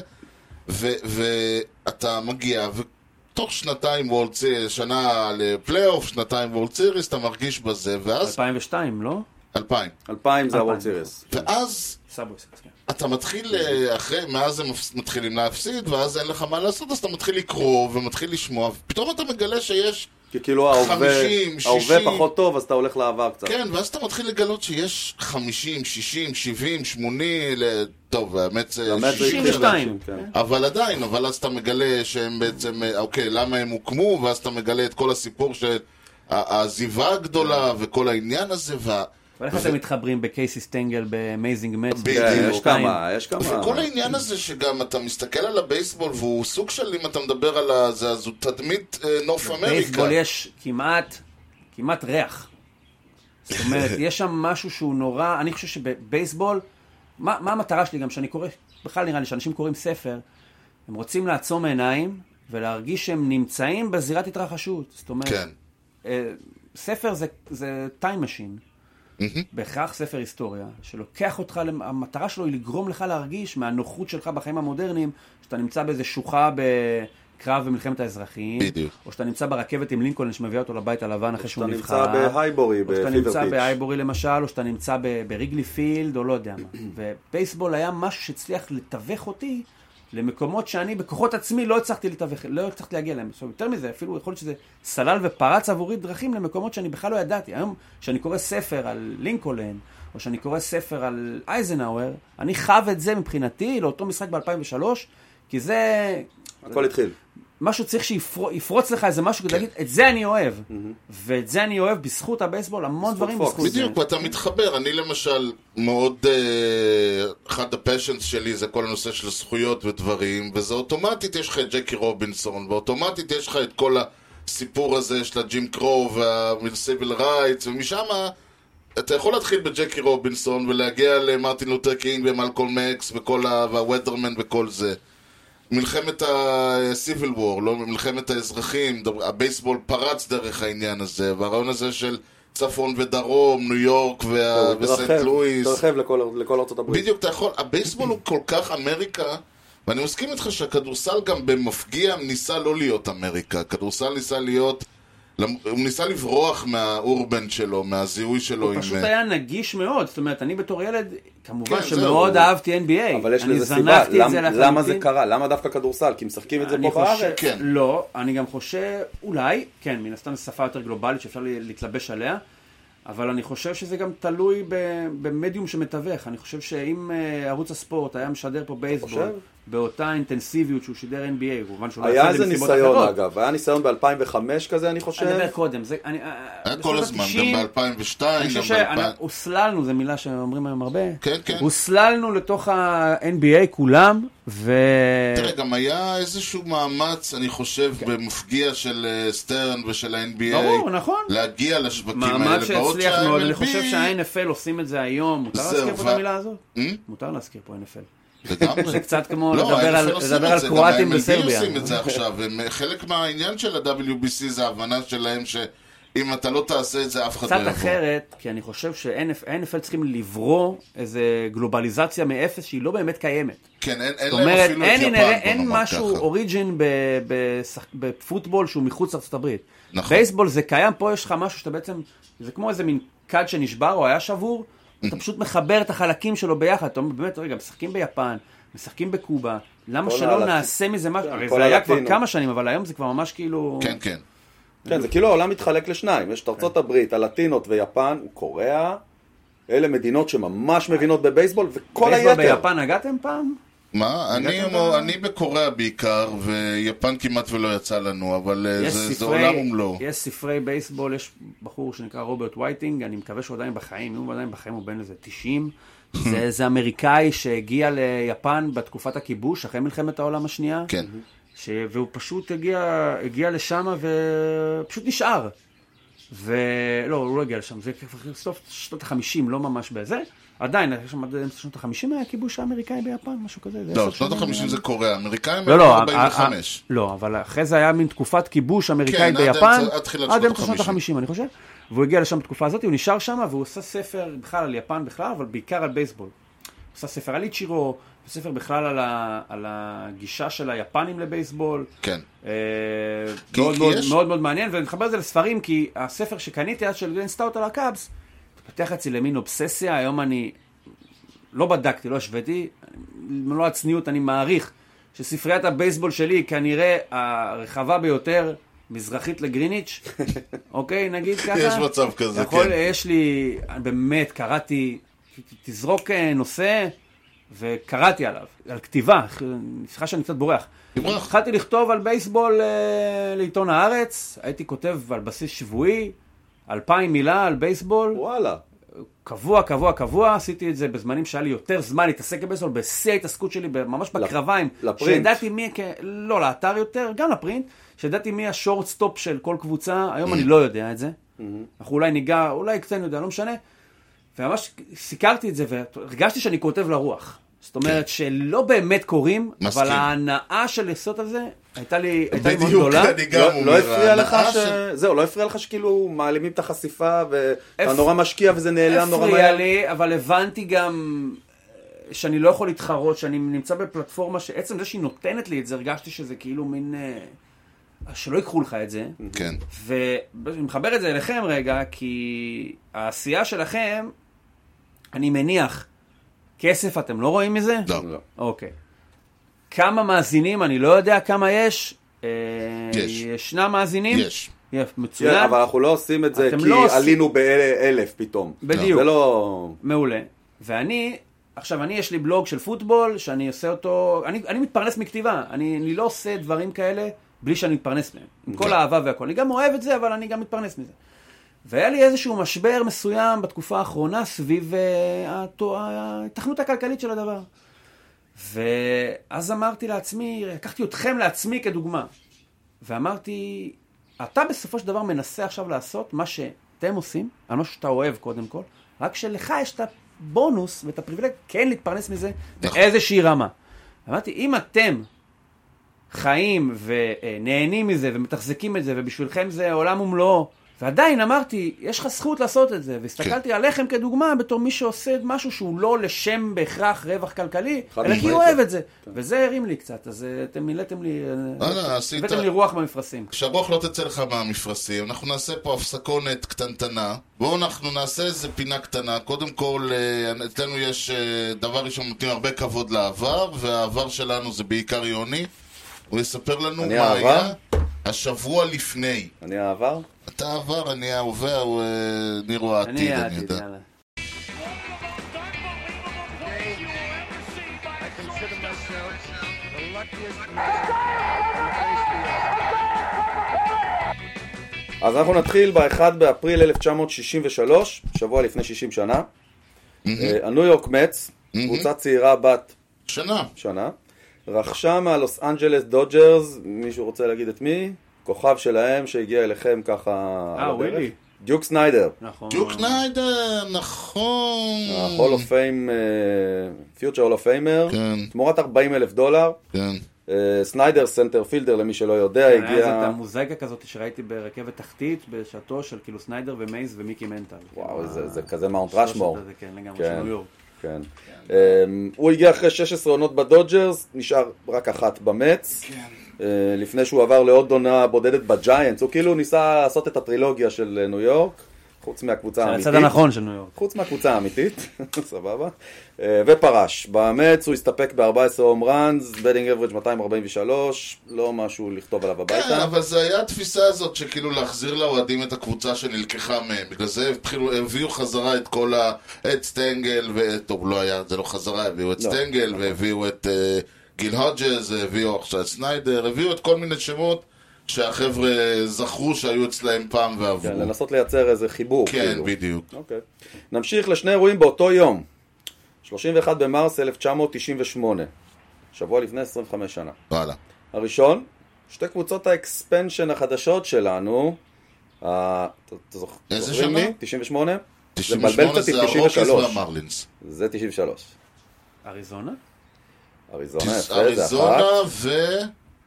ו- ואתה מגיע, ותוך שנתיים World Series, שנה לפלייאוף, שנתיים World Series, אתה מרגיש בזה, ואז,
2002, לא?
2000.
2000 זה ה World
2000.
Series.
ואז
Subway כן.
אתה מתחיל, אה, אחרי, מאז הם מתחילים להפסיד, ואז אין לך מה לעשות, אז אתה מתחיל לקרוא ומתחיל לשמוע, ופתאום אתה מגלה שיש,
כי כאילו ההווה
50,
ההווה
60.
פחות טוב, אז אתה הולך לעבר קצת.
כן, ואז אתה מתחיל לגלות שיש 50, 60, 70, 80, ל... טוב, האמת זה
האמת זה
62.
כן.
אבל עדיין, אבל אז אתה מגלה שהם בעצם, אה, אוקיי, למה הם הוקמו, ואז אתה מגלה את כל הסיפור של העזיבה הגדולה וכל העניין הזה, וה...
ואיך אתם מתחברים בקייסי סטנגל ב Amazing
Mets?
בדיוק. יש כמה, יש כמה.
וכל העניין הזה שגם אתה מסתכל על הבייסבול והוא סוג של, אם אתה מדבר על. זה, זו תדמית אה, נוף אמריקה.
בייסבול יש כמעט, כמעט ריח. זאת אומרת, יש שם משהו שהוא נורא, אני חושב שבבייסבול, מה, מה המטרה שלי גם שאני קורא, בכלל נראה לי שאנשים קוראים ספר, הם רוצים לעצום עיניים ולהרגיש שהם נמצאים בזירת התרחשות. זאת אומרת,
כן.
אה, ספר זה, זה time machine.
מהמם.
בהכרח ספר היסטוריה, שלוקח אותך, המטרה שלו היא לגרום לך להרגיש מהנוחות שלך בחיים המודרניים, שאתה נמצא באיזה שוחה בקרב במלחמת האזרחים,
בדיוק.
או שאתה נמצא ברכבת עם לינקולן שמביאה אותו לבית הלבן אחרי שהוא נבחר,
נמצא בהייבורי,
או שאתה נמצא. בהייבורי למשל, או שאתה נמצא בריגלי פילד, או לא יודע מה. ובייסבול היה משהו שהצליח לתווך אותי למקומות שאני בכוחות עצמי לא הצלחתי לתווך, לא הצלחתי להגיע אליהם. עכשיו, יותר מזה, אפילו יכול להיות שזה סלל ופרץ עבורי דרכים למקומות שאני בכלל לא ידעתי. היום, כשאני קורא ספר על לינקולן, או שאני קורא ספר על אייזנהאואר, אני חב את זה מבחינתי לאותו משחק ב-2003, כי זה...
הכל התחיל.
משהו צריך שיפרוץ לך איזה משהו כדי להגיד, את זה אני אוהב. ואת זה אני אוהב בזכות הבייסבול, המון
בזכות
דברים
פוקס.
בזכות זה.
בדיוק, ואתה מתחבר. אני למשל, מאוד, אה, אחד ה passions שלי זה כל הנושא של זכויות ודברים, וזה אוטומטית יש לך את ג'קי רובינסון, ואוטומטית יש לך את כל הסיפור הזה של הג'ים קרו וה civil rights, ומשם אתה יכול להתחיל בג'קי רובינסון ולהגיע למרטין לותר קינג ומלקולם אקס וכל ה... והוודרמן וכל זה. מלחמת ה-Civil War, לא מלחמת האזרחים, הבייסבול פרץ דרך העניין הזה, והרעיון הזה של צפון ודרום, ניו יורק וה- וסנט
תרחב,
לואיס.
תרחב לכל לכל ארצות הברית.
בדיוק, אתה יכול, הבייסבול הוא כל כך אמריקה, ואני מסכים איתך שהכדורסל גם במפגיע ניסה לא להיות אמריקה, הכדורסל ניסה להיות, הוא ניסה לברוח מהאורבן שלו, מהזיהוי שלו
הוא
עם...
פשוט היה נגיש מאוד, זאת אומרת, אני בתור ילד, כמובן
כן,
שמאוד
זהו.
אהבתי NBA.
אבל יש לזה סיבה, למ-
זה
למה זה. קרה? למה דווקא כדורסל? כי משחקים את זה פה
חושב,
בארץ.
כן.
לא, אני גם חושב, אולי, כן, מן הסתם זו שפה יותר גלובלית שאפשר להתלבש עליה, אבל אני חושב שזה גם תלוי במדיום שמתווך. אני חושב שאם אה, ערוץ הספורט היה משדר פה
חושב?
בייסבול, באותה אינטנסיביות שהוא שידר NBA, כמובן שהוא לא
היה איזה ניסיון
אחרות.
אגב, היה ניסיון ב-2005 כזה אני חושב.
אני מדבר קודם, זה... אני-
היה
בשנות
כל הזמן,
ה-90,
גם ב-2002,
אני חושב
ב-2000.
שהוסללנו, זו מילה שאומרים היום הרבה.
כן, כן.
הוסללנו לתוך ה-NBA כולם, ו...
תראה, גם היה איזשהו מאמץ, אני חושב,
כן.
במפגיע של אה, סטרן ושל ה-NBA.
ברור, נכון.
להגיע לשווקים האלה.
מאמץ שהצליח מאוד, אני חושב שה-NFL עושים את זה היום. מותר להזכיר פה את המילה הזאת?
אה?
מותר להזכיר פה NFL.
לגמרי.
זה קצת כמו
לא,
לדבר על- לדבר קרואטים
גם ה-MLB
בסרביה.
עושים את זה עכשיו, הם, אה, חלק מהעניין של ה-WBC זה ההבנה שלהם שאם אתה לא תעשה את זה, אף אחד לא
קצת
יבוא.
אחרת, כי אני חושב שה-NFL צריכים לברוא איזה גלובליזציה מאפס שהיא לא באמת קיימת.
כן, אין, להם אפילו
אין,
את יפן,
אין משהו
ככה.
אוריג'ין בפוטבול שהוא מחוץ לארצות הברית.
נכון.
בייסבול זה קיים, פה יש לך משהו שאתה בעצם, זה כמו איזה מין כד שנשבר או היה שבור, אתה פשוט מחבר את החלקים שלו ביחד. אתה אומר, באמת, רגע, משחקים ביפן, משחקים בקובה, למה שלא נעשה מזה משהו?
כן,
הרי זה היה כבר. כמה שנים, אבל היום זה כבר ממש כאילו...
כן, כן.
כן, זה כאילו העולם מתחלק לשניים, יש את ארצות הברית, הלטינות ויפן, קוריאה, אלה מדינות שממש מבינות בבייסבול, וכל
בייסבול
היתר.
ביפן נגעתם פעם?
מה? אני,
ב-
אני בקוריאה בעיקר, ויפן כמעט ולא יצא לנו, אבל אה, זה, זה
ספרי-
עולם ומלואו.
יש ספרי בייסבול, יש בחור שנקרא רוברט וייטינג, אני מקווה שהוא עדיין בחיים, אם הוא עדיין בחיים הוא בן איזה 90. זה איזה אמריקאי שהגיע ליפן בתקופת הכיבוש, אחרי מלחמת העולם השנייה,
כן.
ש... והוא פשוט הגיע, הגיע לשם ופשוט נשאר. ולא, הוא לא הגיע לשם, זה כבר סוף שנות החמישים, לא ממש בזה. עדיין, יש שם עד אמצע שנות החמישים היה הכיבוש האמריקאי ביפן, משהו כזה. זה
לא, שנות
שנים,
ה-50 זה קוריאה, אמריקאים
לא, לא, ה-
45.
ה- לא, אבל אחרי זה היה מין תקופת כיבוש אמריקאי
כן,
ביפן,
אמצע- עד
אמצע שנות
ה-50.
ה-50, אני חושב. והוא הגיע לשם בתקופה הזאת, הוא נשאר שם, והוא עושה ספר בכלל על יפן בכלל, אבל בעיקר על בייסבול. הוא עושה ספר על איצ'ירו, ספר בכלל על, ה, על הגישה של היפנים לבייסבול.
כן.
אה, מאוד, מאוד, מאוד מאוד מעניין, ואני מחבר את זה לספרים, כי הספר שקניתי אז של גלן סטאוט על הקאבס, התפתח אצלי למין אובססיה, היום אני לא בדקתי, לא השוויתי, במלוא הצניעות אני מעריך שספריית הבייסבול שלי היא כנראה הרחבה ביותר מזרחית לגריניץ', אוקיי, נגיד ככה.
יש מצב כזה,
יכול,
כן.
יש לי, באמת, קראתי, תזרוק אה, נושא, וקראתי עליו, על כתיבה, סליחה שאני קצת בורח. התחלתי לכתוב על בייסבול אה, לעיתון הארץ, הייתי כותב על בסיס שבועי, אלפיים מילה על בייסבול,
וואלה.
קבוע, קבוע, קבוע, עשיתי את זה בזמנים שהיה לי יותר זמן להתעסק בבייסבול, בשיא ההתעסקות שלי, ממש בקרביים.
ל print.
שידעתי מי, כ- לא לאתר יותר, גם ל print, שידעתי מי ה shortstop של כל קבוצה, היום אני לא יודע את זה. אנחנו אולי ניגע, אולי קצת יודע, לא משנה. וממש סיקרתי את זה, והרגשתי שאני כותב לרוח. זאת אומרת שלא באמת קוראים,
מסכים.
אבל ההנאה של לעשות על זה, הייתה לי הייתה לי מאוד גדולה.
לא- לא הפריע לך ש... זהו, לא הפריע לך שכאילו מעלימים את החשיפה ואתה נורא משקיע וזה נעלם נורא
הפריע
מהר?
לי, אבל הבנתי גם אה, שאני לא יכול להתחרות, שאני נמצא בפלטפורמה שעצם זה שהיא נותנת לי את זה, הרגשתי שזה כאילו מין... אה, שלא ייקחו לך את זה.
כן.
ואני מחבר את זה אליכם רגע, כי העשייה שלכם, אני מניח, כסף אתם לא רואים מזה?
לא.
לא.
אוקיי. כמה מאזינים, אני לא יודע כמה יש. אה,
יש.
ישנם מאזינים?
יש.
יפה,
כן,
מצוין.
אבל אנחנו לא עושים את זה כי
לא עושים-
עלינו באלף פתאום.
בדיוק.
זה לא...
מעולה. ואני, עכשיו, אני, יש לי בלוג של פוטבול, שאני עושה אותו, אני, אני מתפרנס מכתיבה. אני, אני לא עושה דברים כאלה בלי שאני מתפרנס מהם. עם כל
כן.
האהבה והכל. אני גם אוהב את זה, אבל אני גם מתפרנס מזה. והיה לי איזשהו משבר מסוים בתקופה האחרונה סביב אה, התו- ההיתכנות הכלכלית של הדבר. ואז אמרתי לעצמי, לקחתי אתכם לעצמי כדוגמה. ואמרתי, אתה בסופו של דבר מנסה עכשיו לעשות מה שאתם עושים, על משהו שאתה אוהב קודם כל, רק שלך יש את הבונוס ואת הפריבילג כן להתפרנס מזה
נכון.
באיזושהי רמה. אמרתי, אם אתם חיים ונהנים מזה ומתחזקים את זה, ובשבילכם זה עולם ומלואו, ועדיין אמרתי, יש לך זכות לעשות את זה, והסתכלתי
כן.
עליכם כדוגמה בתור מי שעושה משהו שהוא לא לשם בהכרח רווח כלכלי, אלא כי. הוא אוהב את זה. וזה הרים לי קצת, אז אה, אתם מילאתם לי, אה,
וואלה, עשית-
הבאתם לי רוח במפרשים.
שהרוח לא תצא לך מהמפרשים, אנחנו נעשה פה הפסקונת קטנטנה. בואו אנחנו נעשה איזה פינה קטנה. קודם כל, אה, אצלנו יש דבר ראשון, נותנים הרבה כבוד לעבר, והעבר שלנו זה בעיקר יוני. הוא יספר לנו מה
העבר?
היה השבוע לפני.
אני העבר?
אתה העבר, אני ההווה, אה, ניר הוא העתיד,
אני
יודע.
אז אנחנו נתחיל ב-1 באפריל 1963, שבוע לפני 60 שנה. אה, הניו יורק מצ, קבוצה צעירה בת
שנה.
שנה, רכשה מהלוס אנג'לס דודג'רס, מישהו רוצה להגיד את מי? כוכב שלהם שהגיע אליכם ככה...
אה. ווילי.
דיוק סניידר,
נכון.
דיוק סניידר, נכון.
ה-Hall of Fame, future Hall of Famer,
כן.
תמורת 40 אלף דולר.
כן.
אה, סניידר center fielder למי שלא יודע,
היה איזה
הגיע...
המוזיקה כזאת שראיתי ברכבת תחתית בשעתו של כאילו סניידר ומייז ומיקי מנטל.
וואו, זה- זה כזה מאונט רשמור.
הזה, כן, לגמרי,
כן.
של ניו יורק.
כן. אמ, הוא הגיע אחרי 16 עונות בדודג'רס, נשאר רק אחת במץ.
כן.
אה, לפני שהוא עבר לעוד עונה בודדת בג'יינטס, הוא כאילו ניסה לעשות את הטרילוגיה של אה, ניו יורק, חוץ מהקבוצה האמיתית.
הצד הנכון של ניו יורק.
חוץ מהקבוצה האמיתית, סבבה. אה, ופרש. במץ הוא הסתפק ב-14 home runs, batting average 243, לא משהו לכתוב עליו
כן,
הביתה.
אבל זה היה התפיסה הזאת שכאילו להחזיר לאוהדים את הקבוצה שנלקחה מהם. בגלל זה התחילו, הביאו חזרה את כל ה... את סטנגל ואת... טוב, לא היה, זה לא חזרה, הביאו את
לא.
סטנגל והביאו את אה, גיל הודג'ז, הביאו עכשיו את סניידר, הביאו את כל מיני שמות שהחבר'ה זכרו שהיו אצלהם פעם ועברו.
כן, לנסות לייצר איזה חיבור.
כן,
כאילו.
בדיוק.
אוקיי. נמשיך לשני אירועים באותו יום. 31 במרס 1998. שבוע לפני 25 שנה.
וואלה.
הראשון, שתי קבוצות ה expansion החדשות שלנו. אתה- אתה זוכ-
איזה שנה?
לי? 98? זה
98
מבלבל קצת
זה הרוקיז
93.
והמרלינס.
זה 93.
אריזונה?
אריזונה, יפה, זה
אריזונה
אחת.
ו...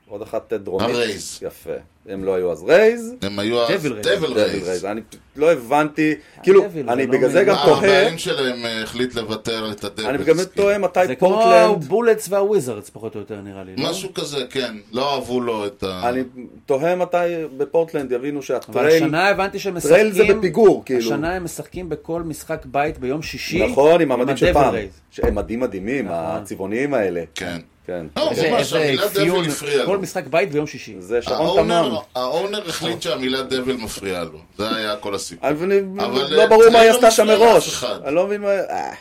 עוד אחת דרומית.
הרייז.
יפה. הם לא היו אז רייז.
הם היו אז
דביל רייז.
דביל
רייז.
אני לא הבנתי, כאילו,
ה
Devil,
אני לא
בגלל זה. גם
אה,
תוהה,
הבעלים שלהם אה, החליט לוותר את ה Devils.
אני באמת תוהה מתי
זה כמו
פורטלנד,
הבולטס והוויזרדס פחות או יותר נראה לי, לא?
משהו כזה, כן. לא אהבו לו את ה...
אני תוהה מתי בפורטלנד יבינו
אבל
שהטרייל,
השנה הבנתי שהם
טרייל
משחקים...
זה בפיגור, כאילו.
השנה הם משחקים בכל משחק בית ביום שישי.
נכון, עם המדים של
הדבל
פעם. שהם מדים מדהימים,
נכון.
הצבעוניים האלה,
כן.
כן,
לא,
איזה-
הפריעה
כל. משחק בית ביום שישי.
זה שרון תמם,
האונר החליט שהמילה דבל מפריעה לו. זה היה כל הסיפור. אבל,
לא
אה,
ברור מה היא
לא
עשתה שם מראש. אני לא מבין מה, אה,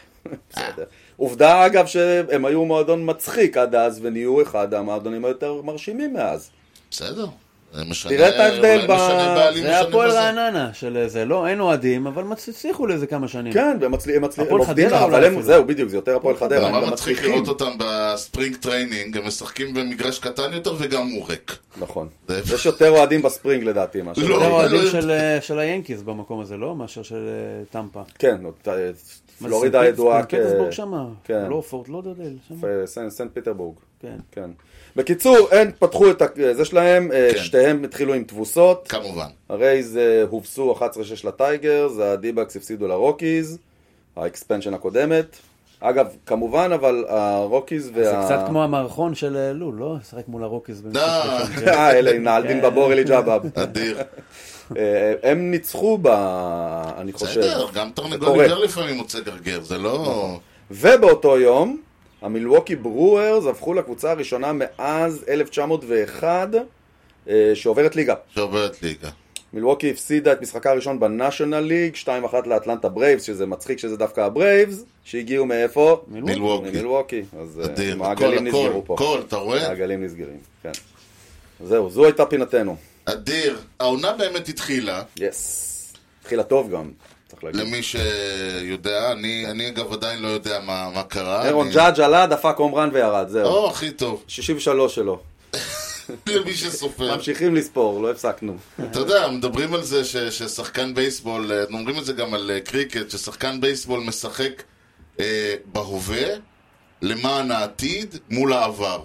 בסדר. עובדה אגב שהם היו מועדון מצחיק עד אז ונהיו אחד המועדונים היותר מרשימים מאז.
בסדר.
תראה את ההבדל ב-
זה הפועל. רעננה של זה, לא, אין אוהדים, אבל הצליחו לזה כמה שנים.
כן, הם מצלי- הם
הפועל
עובדים,
חדרה
אבל הם. זהו, בדיוק, זה יותר הפועל חדרה, הם גם
מצחיק
מצליחים.
לראות אותם בספרינג טריינינג, הם משחקים במגרש קטן יותר וגם הוא ריק.
נכון. יש יותר אוהדים בספרינג לדעתי מאשר...
לא.
זה
בליגה.
האוהדים
לא-
של, אה, של היאנקיז במקום הזה, לא? מאשר של אה, טמפה.
כן,
מה,
פלורידה ידועה
סנט פטרסבורג שמה.
כן.
לא, פורט שם.
כסנט סנט פיטרבורג.
כן.
כן. בקיצור, הם פתחו את זה שלהם, אה,
כן.
שתיהם התחילו עם תבוסות.
כמובן.
הרייז אה, הובסו 11-6 לטייגרס, הדיבקס הפסידו לרוקיז, ה expansion הקודמת. אגב, כמובן, אבל הרוקיז וה...
זה קצת כמו המערכון של אה, לול, לא? לשחק מול הרוקיז. במשחק
אה.
אלה עם נעלדין
כן.
בבור אלי ג'אבאב.
אדיר.
אה, הם ניצחו ב... אני חושב.
בסדר, גם
זה
תרנגול. עיוור לפעמים מוצא גרגר, זה לא...
ובאותו יום, המילווקי ברוארס הפכו לקבוצה הראשונה מאז 1901 אה, שעוברת ליגה.
שעוברת ליגה.
מילווקי הפסידה את משחקה הראשון ב National League, 2-1 לאטלנטה ברייבס, שזה מצחיק שזה דווקא הברייבס, שהגיעו מאיפה?
מילווקי.
מילווקי. אז אה,
אדיר. הכל,
מעגלים
הכל,
נסגרו פה.
הכל, אתה רואה?
מעגלים נסגרים, כן. זהו, זו הייתה פינתנו.
אדיר. העונה באמת התחילה,
yes. התחילה טוב גם.
למי שיודע, אני, אני אגב עדיין לא יודע מה, מה קרה.
אירון
אני-
ג'אדג' עלה, דפק הומרן וירד, זהו.
או, הכי טוב.
63 שלו.
למי שסופר.
ממשיכים לספור, לא הפסקנו.
אתה יודע, מדברים על זה ש, ששחקן בייסבול, אה, אומרים את זה גם על אה, קריקט, ששחקן בייסבול משחק אה, בהווה למען העתיד מול העבר.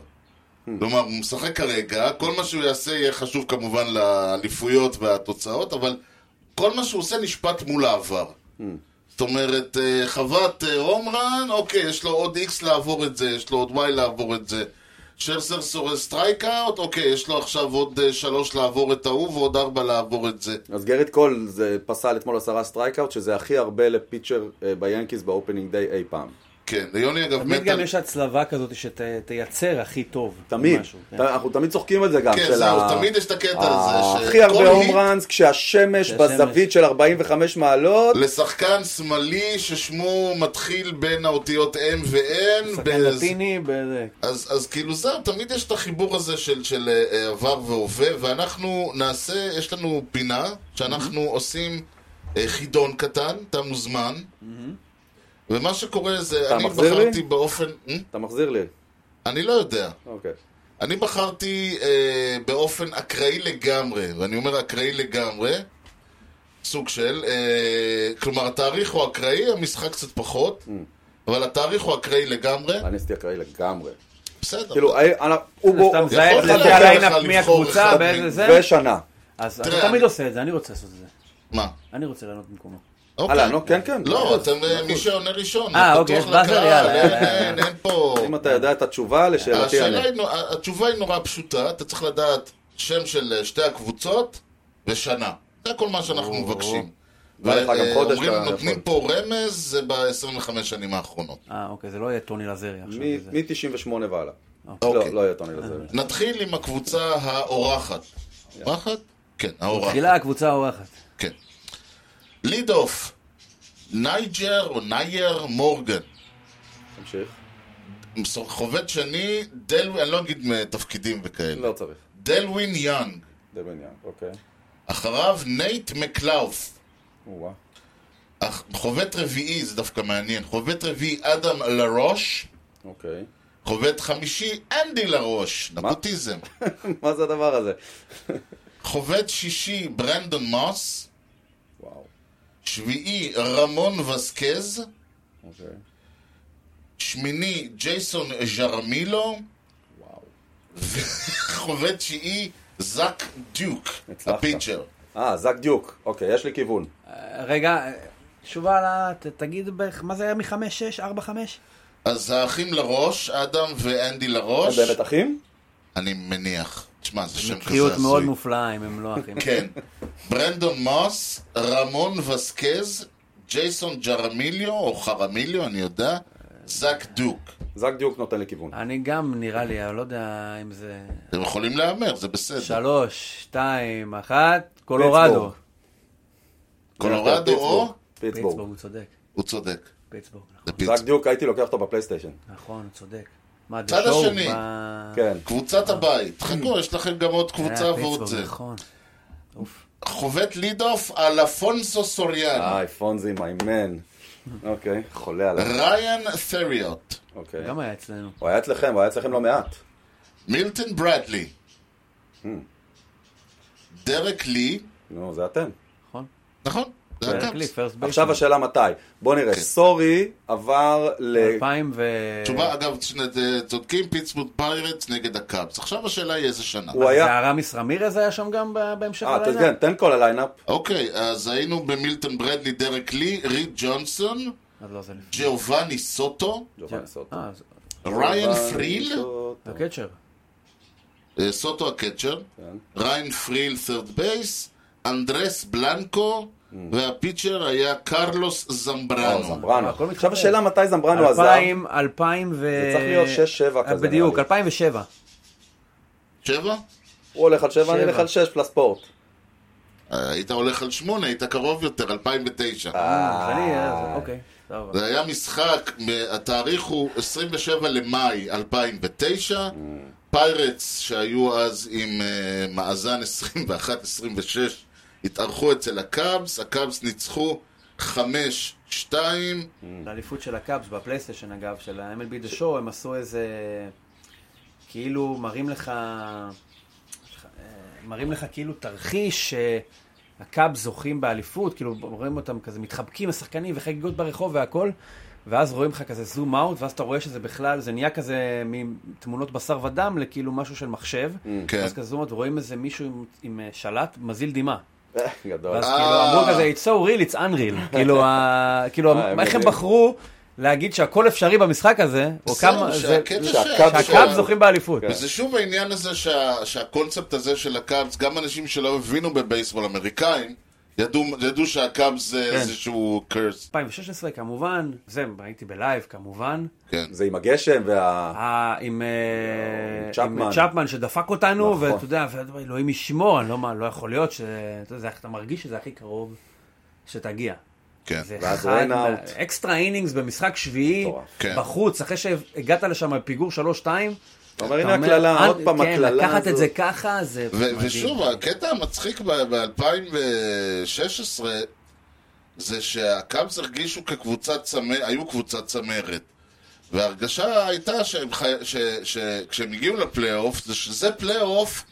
כלומר, הוא משחק כרגע, כל מה שהוא יעשה יהיה חשוב כמובן לאליפויות והתוצאות, אבל כל מה שהוא עושה נשפט מול העבר. זאת אומרת, אה, חוות אה, home run, אוקיי, יש לו עוד X לעבור את זה, יש לו עוד Y לעבור את זה. שרזר strikeout, אוקיי, יש לו עכשיו עוד אה, שלוש לעבור את ההוא ועוד ארבע לעבור את זה.
אז גריט קול פסל אתמול עשרה strikeout, שזה הכי הרבה ל pitcher אה, ביאנקיז ב opening day אי פעם.
כן, יוני אגב
תמיד
מת
גם. יש הצלבה כזאת שתייצר הכי טוב.
תמיד.
כן.
אנחנו תמיד צוחקים על זה גם.
כן, זהו, תמיד יש את הקטע הזה.
הכי הרבה
home
runs כשהשמש בזווית של 45 מעלות.
לשחקן שמאלי ששמו מתחיל בין האותיות M ו-N.
שחקן לטיני, בזה.
אז, אז כאילו זהו, תמיד יש את החיבור הזה של, של אה, עבר והווה, ואנחנו נעשה, יש לנו פינה שאנחנו עושים אה, חידון קטן, אתה מוזמן, ומה שקורה זה, אני
מחזיר לי?
בחרתי באופן... אה?
אתה מחזיר לי.
אני לא יודע.
אוקיי.
אני בחרתי אה, באופן אקראי לגמרי, ואני אומר אקראי לגמרי, סוג של, אה, כלומר התאריך הוא אקראי, המשחק קצת פחות, אבל התאריך הוא אקראי לגמרי,
אני עשיתי אקראי לגמרי.
בסדר.
כאילו, אה, אה, הוא בו...
אתה מזהה
להיות
הליינאפ
לך
מי
לבחור
הקבוצה,
אחד
באיזה זה.
ושנה.
אז
תראה,
אתה תמיד
אני-
עושה את זה, אני רוצה לעשות את זה.
מה?
אני רוצה לענות במקומו.
אוקיי.
הלאה, נו, כן, כן.
לא,
מאה
אתם
מאה
מי
אחוז.
שעונה ראשון,
אה,
זה
אוקיי, יש באזר, יאללה,
אין,
יאללה.
פה...
אם אתה יודע את התשובה לשאלתי,
נו- התשובה היא נורא פשוטה, אתה צריך לדעת שם של אה, שתי הקבוצות ושנה. זה כל מה שאנחנו מבקשים. ואומרים,
אתה
נותנים
יכול.
פה רמז, זה ב-25 שנים האחרונות.
אה, אוקיי, זה לא יהיה טוני לזרי עכשיו. זה-
מ-98 והלאה.
אוקיי.
לא, לא יהיה טוני לזרי.
נתחיל עם הקבוצה האורחת. אורחת? כן, האורחת.
תחילה הקבוצה האורחת.
כן. lead off, נייג'ר או נייר מורגן.
תמשיך.
חובט שני, דל... אני לא אגיד תפקידים וכאלה.
לא צריך.
דלווין יאנג.
זה בעניין, אוקיי.
אחריו נייט מקלאוף. חובט רביעי, זה דווקא מעניין. חובט רביעי, אדם לרוש.
אוקיי.
חובט חמישי, אנדי לרוש. נפוטיזם.
מה זה הדבר הזה?
חובט שישי, ברנדון מוס. שביעי, רמון וסקז.
אוקיי.
שמיני, ג'ייסון ז'רמילו.
וואו.
חובט תשיעי, זאק דיוק. הפיצ'ר.
אה, זאק דיוק. אוקיי, יש לי כיוון.
אה, רגע, אה, תשובה על ה... תגיד בערך, מה זה היה מחמש, שש, ארבע, חמש?
אז האחים לראש, אדם ואנדי
הם
לראש.
באמת אחים?
אני מניח. תשמע, זה שם כזה
קריאות מאוד
הזוי.
מופלאה אם הם לא אחים.
כן. ברנדון מוס, רמון וסקז, ג'ייסון ג'רמיליו, או חרמיליו, אני יודע, זאק דיוק.
זאק דיוק נותן לי כיוון.
אני גם, נראה לי, אני לא יודע אם זה...
אתם יכולים להמר, זה בסדר.
שלוש, שתיים, אחת, קולורדו.
קולורדו או?
פיטסבורג. הוא צודק.
הוא צודק.
פיטסבורג, נכון.
זאק. דיוק, הייתי לוקח אותו בפלייסטיישן.
נכון, הוא צודק. מה,
צד
The Show
השני.
כן.
קבוצת הבית. חכו, יש לכם גם עוד
היה
קבוצה ועוד זה.
נכון. אוף.
חובט lead off אלפונסו סוריאנו.
איי, פונזי, my man. אוקיי, חולה עליו.
ריאן ת'ריוט.
אוקיי.
גם היה אצלנו.
הוא היה אצלכם, הוא היה אצלכם לא מעט.
מילטון ברדלי.
Hmm.
דרק לי.
נו, זה אתם.
נכון?
נכון, זה
דרק לי,
הקאפס.
first baseman.
עכשיו השאלה מתי. בוא נראה,
כן.
סוריאנו עבר ל...
2000 ו...
תשובה, אגב, צודקים, פיטסבורג פיירטס נגד הקאפס. עכשיו השאלה היא איזה שנה.
הוא היה...
זה ארמיס רמירז היה שם גם בהמשך
אה,
הלילה?
כן, תן כל ה lineup.
אוקיי, אז היינו במילטון ברדלי, דרק לי, ריד ג'ונסון,
לא.
ג'יובאני סוטו, ריין פריל,
סוטו.
ה
catcher. סוטו ה catcher,
כן.
ריין פריל third base, אנדרס בלנקו.
וה
pitcher היה קרלוס
אה,
זמברנו.
זמברנו.
מתחבר.
עכשיו השאלה מתי זמברנו עזב.
2000, 2000 ו...
זה צריך להיות שש, שבע כזה,
בדיוק,
נראה לי.
2007.
שבע?
הוא הולך על שבע, אני. אלך על שש פלוס ספורט.
אה, היית הולך על שמונה, היית קרוב יותר, 2009.
אז אני, אה, אוקיי.
זה היה משחק, התאריך הוא 27 למאי 2009, פיירטס שהיו אז עם אה, מאזן 21-26 התארחו אצל הקאבס, הקאבס ניצחו 5-2,
לאליפות של הקאבס בפלייסטיישן אגב, של ה-MLB The Show, הם עשו איזה... כאילו מראים לך... אה, מראים לך כאילו תרחיש שהקאבס זוכים באליפות, כאילו רואים אותם כזה מתחבקים, השחקנים וחגיגות ברחוב והכל, ואז רואים לך כזה זום אאוט, ואז אתה רואה שזה בכלל, זה נהיה כזה מתמונות בשר ודם לכאילו משהו של מחשב,
כן.
אז כזה זום אאוט, ורואים איזה מישהו עם, עם אה, שלט מזיל דמעה.
גדול.
ואז
אה.
כאילו אמרו כזה, it's so real, it's unreal. כאילו, כאילו,
אה, הם
איך הם. בחרו להגיד שהכל אפשרי במשחק הזה, או כמה,
שהקאבס
זוכים באליפות.
כן.
וזה שוב העניין הזה שה, שהקונספט הזה של הקאבס, גם אנשים שלא הבינו בבייסבול אמריקאים, ידעו, ידעו שהקאבס זה
כן.
איזשהו curse.
2016 כמובן, זה הייתי ב live כמובן,
כן.
זה עם הגשם וה...
אה, עם אה,
צ'פמן.
עם צ'פמן שדפק אותנו,
נכון.
ואתה יודע, ואלוהים ישמור, אני לא מה- לא יכול להיות ש... אתה יודע, אתה מרגיש שזה הכי קרוב שתגיע.
כן.
ואז out.
extra innings במשחק שביעי.
כן.
בחוץ, אחרי שהגעת לשם בפיגור 3-2.
אתה אומר, הנה הקללה, עוד פעם
כן,
הקללה
לקחת את. זה ככה, זה מדהים.
ושוב, הקטע המצחיק ב-2016 זה שהקאבס הרגישו כקבוצת צמרת, היו קבוצת צמרת. וההרגשה הייתה שהם חי... ש... ש... כשהם הגיעו לפלייאוף, זה שזה פלייאוף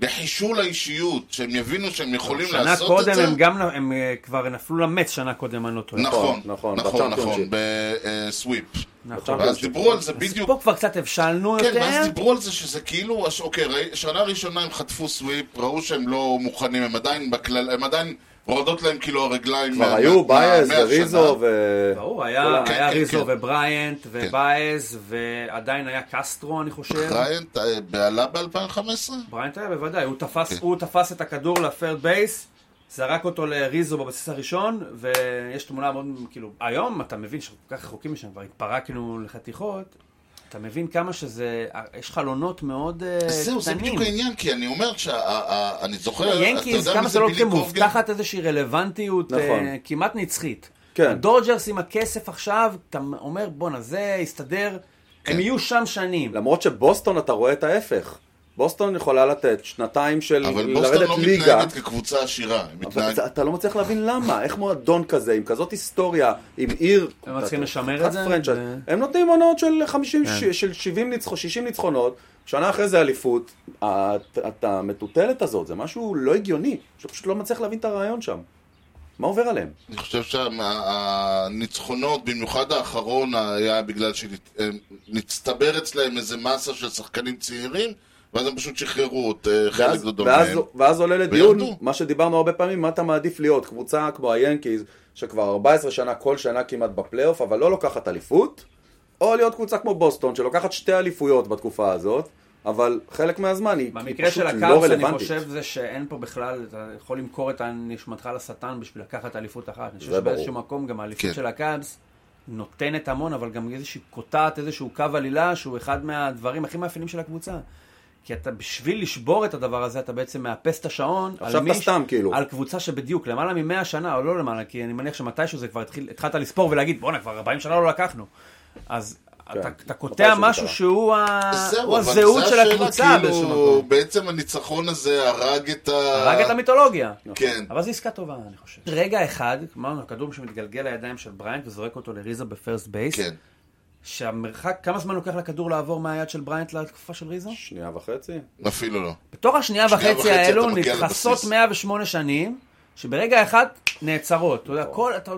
לחישול האישיות, שהם יבינו שהם יכולים
שנה
לעשות
קודם
את זה.
הם גם, הם אה, כבר נפלו למטס שנה קודם, אני לא טועה.
נכון,
נכון,
נכון, נכון.
ב
sweep.
נכון.
ואז דיברו על זה
אז
בדיוק.
פה כבר קצת הבשלנו
כן,
יותר.
ואז דיברו על זה שזה כאילו, אוקיי, שנה ראשונה הם חטפו sweep, ראו שהם לא מוכנים, הם עדיין בכלל, הם עדיין רועדות להם כאילו הרגליים.
כבר
מה-
היו
באייז.
וריזו ו...
ברור, היה,
כן,
היה
כן,
ריזו
כן.
ובריאנט ובאייז ועדיין היה קסטרו, אני חושב.
בריינט אה, בעלה ב-2015?
בריאנט היה בוודאי, הוא תפס. הוא תפס את הכדור ל third base, זרק אותו לריזו בבסיס הראשון, ויש תמונה מאוד, כאילו, היום אתה מבין שאנחנו כל כך רחוקים משם, כבר התפרקנו לחתיכות, אתה מבין כמה שזה, יש חלונות מאוד אה,
זהו, זה
קטנים.
בדיוק העניין, כי אני אומר שאני זוכר, את
היאנקיז,
יודע
כמה
מי
זה
זה
לא? מובטחת איזושהי רלוונטיות
נכון.
אה, כמעט נצחית.
כן.
הדודג'רס עם הכסף עכשיו, אתה אומר, בואנה, זה יסתדר,
כן.
הם יהיו שם שנים.
למרות שבוסטון אתה רואה את ההפך. בוסטון יכולה לתת שנתיים של
אבל בוסטון
לרדת
לא
ליגה.
מתנהגת כקבוצה עשירה.
אבל
מתנהגת-
אתה- אתה לא מצליח להבין למה, איך מועדון כזה, עם כזאת היסטוריה, עם עיר...
הם צריכים לשמר את זה?
franchise.
ו-
הם נותנים עונות של 50,
כן.
של 70 ניצחונות, 60 ניצחונות, שנה אחרי זה אליפות. את המטוטלת הזאת, זה משהו לא הגיוני. שאתה פשוט לא מצליח להבין את הרעיון שם. מה עובר עליהם?
אני חושב שהניצחונות, במיוחד האחרון, היה בגלל שנצטבר אצלהם איזה מסה של שחקנים צעירים, ואז הם פשוט שחררו את אה, חלק גדול מהם.
ואז עולה לדיון,
וירדו.
מה שדיברנו הרבה פעמים, מה אתה מעדיף להיות? קבוצה כמו היאנקיז, שכבר 14 שנה, כל שנה כמעט בפלייאוף, אבל לא לוקחת אליפות, או להיות קבוצה כמו בוסטון, שלוקחת שתי אליפויות בתקופה הזאת, אבל חלק מהזמן היא, היא
במקרה
פשוט
של
לא
הקאבס, אני
רלוונטית.
חושב זה שאין פה בכלל, אתה יכול למכור את נשמתך לשטן בשביל לקחת אליפות אחת. אני חושב. שבאיזשהו מקום גם האליפות
כן.
של הקאבס נותנת המון, אבל גם איזושהי קוטעת איזשהו קו עלילה, שהוא אחד מהדברים הכי מאפיינים של הקבוצה. כי אתה, בשביל לשבור את הדבר הזה, אתה בעצם מאפס את השעון.
עכשיו אתה סתם, כאילו.
על קבוצה שבדיוק, למעלה מ-100 שנה, או לא למעלה, כי אני מניח שמתישהו זה כבר התחיל, התחלת לספור ולהגיד, בואנה, כבר 40 שנה לא לקחנו. אז
כן.
אתה, אתה קוטע משהו. שהוא ה-
זהו,
הזהות
זה
של הקבוצה באיזשהו
כאילו,
מקום.
בעצם הניצחון הזה הרג את ה...
הרג את המיתולוגיה.
כן.
אבל זו עסקה טובה, אני חושב. רגע אחד, אמרנו, הכדור שמתגלגל לידיים של בריינט וזורק אותו לריזו ב first base,
כן.
שהמרחק, כמה זמן לוקח לכדור לעבור מהיד של בריינט לכפפה של ריזו?
שנייה וחצי?
אפילו לא.
בתוך השנייה
שנייה
וחצי האלו נדחסות
לבסיס.
108 שנים, שברגע אחד נעצרות. אתה יודע, כל... אתה,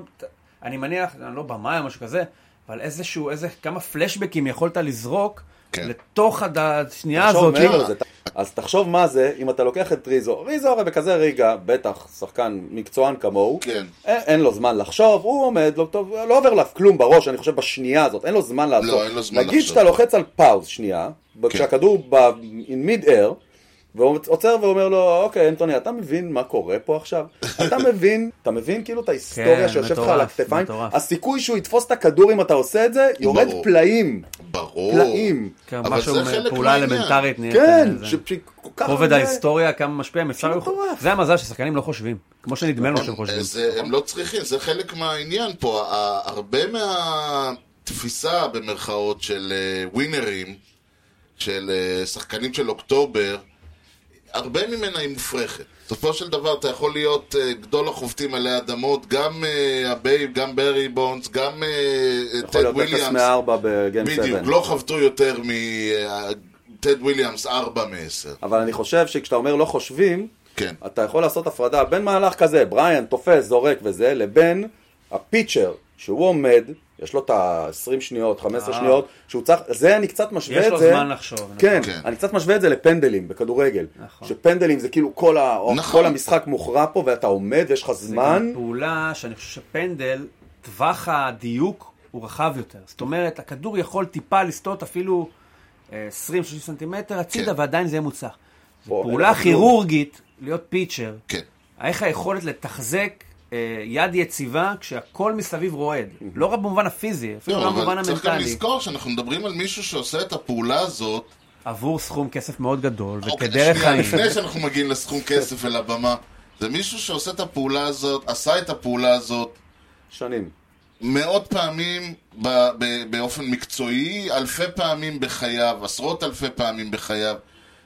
אני מניח, אני לא במאי או משהו כזה, אבל איזשהו, איזה, כמה פלשבקים יכולת לזרוק
כן.
לתוך הד- השנייה הזאת.
מעבר לזה. אז תחשוב מה זה, אם אתה לוקח את ריזו, ריזו הרי בכזה רגע, בטח שחקן מקצוען כמוהו,
כן.
אין, אין לו זמן לחשוב, הוא עומד, לא, טוב, לא עובר עליו כלום בראש, אני חושב בשנייה הזאת, אין לו זמן לעשות.
אין לו זמן
נגיד
לחשוב.
שאתה לוחץ על pause שנייה, כשהכדור ב- in mid air, והוא עוצר ואומר לו, אוקיי, אנטוני, אתה מבין מה קורה פה עכשיו? אתה מבין, אתה מבין כאילו את ההיסטוריה
כן,
שיושב לך על הכתפיים? הסיכוי שהוא יתפוס את הכדור אם אתה עושה את זה, יורד
ברור.
פלאים.
ברור.
פלאים.
כן,
אבל
משהו,
זה חלק
פעולה. אלמנטרית נהיית.
כן, שכל כך
כובד ההיסטוריה, כמה משפיע, אם אפשר...
מטורף.
זה המזל ששחקנים לא חושבים. כמו שנדמה לנו שהם חושבים.
זה, הם לא צריכים, זה חלק מהעניין פה. הרבה מהתפיסה במרכאות של אה, ווינרים, של אה, שחקנים של אוקטובר, הרבה ממנה היא מופרכת. בסופו של דבר אתה יכול להיות אה, גדול החובטים עלי אדמות, גם אה, הבייב, גם ברי בונדס, גם
יכול
טד
להיות 0
וויליאמס.
מ-4 ב game 7.
בדיוק, לא חבטו יותר מטד וויליאמס 4 מ-10.
אבל אני חושב שכשאתה אומר לא חושבים,
כן.
אתה יכול לעשות הפרדה בין מהלך כזה, בריאנט תופס, זורק וזה, לבין ה pitcher, שהוא עומד, יש לו את ה-20 שניות, 15
אה.
שניות, שהוא צריך, זה אני קצת משווה
יש
את
לו
זה.
זמן לחשוב,
כן,
נכון.
אני קצת משווה את זה לפנדלים בכדורגל.
נכון.
שפנדלים זה כאילו כל, ה...
נכון.
כל המשחק מוכרע פה ואתה עומד ויש לך
זה
זמן.
גם פעולה שאני חושב שפנדל, טווח הדיוק הוא רחב יותר. זאת אומרת, הכדור יכול טיפה לסטות אפילו אה, 20-30 סנטימטר הצידה,
כן.
ועדיין זה יהיה. זו
אין
פעולה. כירורגית להיות פיצ'ר.
כן.
איך היכולת לתחזק אה, יד יציבה כשהכל מסביב רועד. לא רק במובן הפיזי, אפילו
לא,
גם במובן
אבל צריך גם
המנטלי.
לזכור שאנחנו מדברים על מישהו שעושה את הפעולה הזאת
עבור סכום כסף מאוד גדול,
אוקיי,
וכדרך חיים.
לפני שאנחנו מגיעים לסכום כסף ולבמה, זה מישהו שעושה את הפעולה הזאת, עשה את הפעולה הזאת
שנים.
מאות פעמים באופן מקצועי, אלפי פעמים בחייו, עשרות אלפי פעמים בחייו.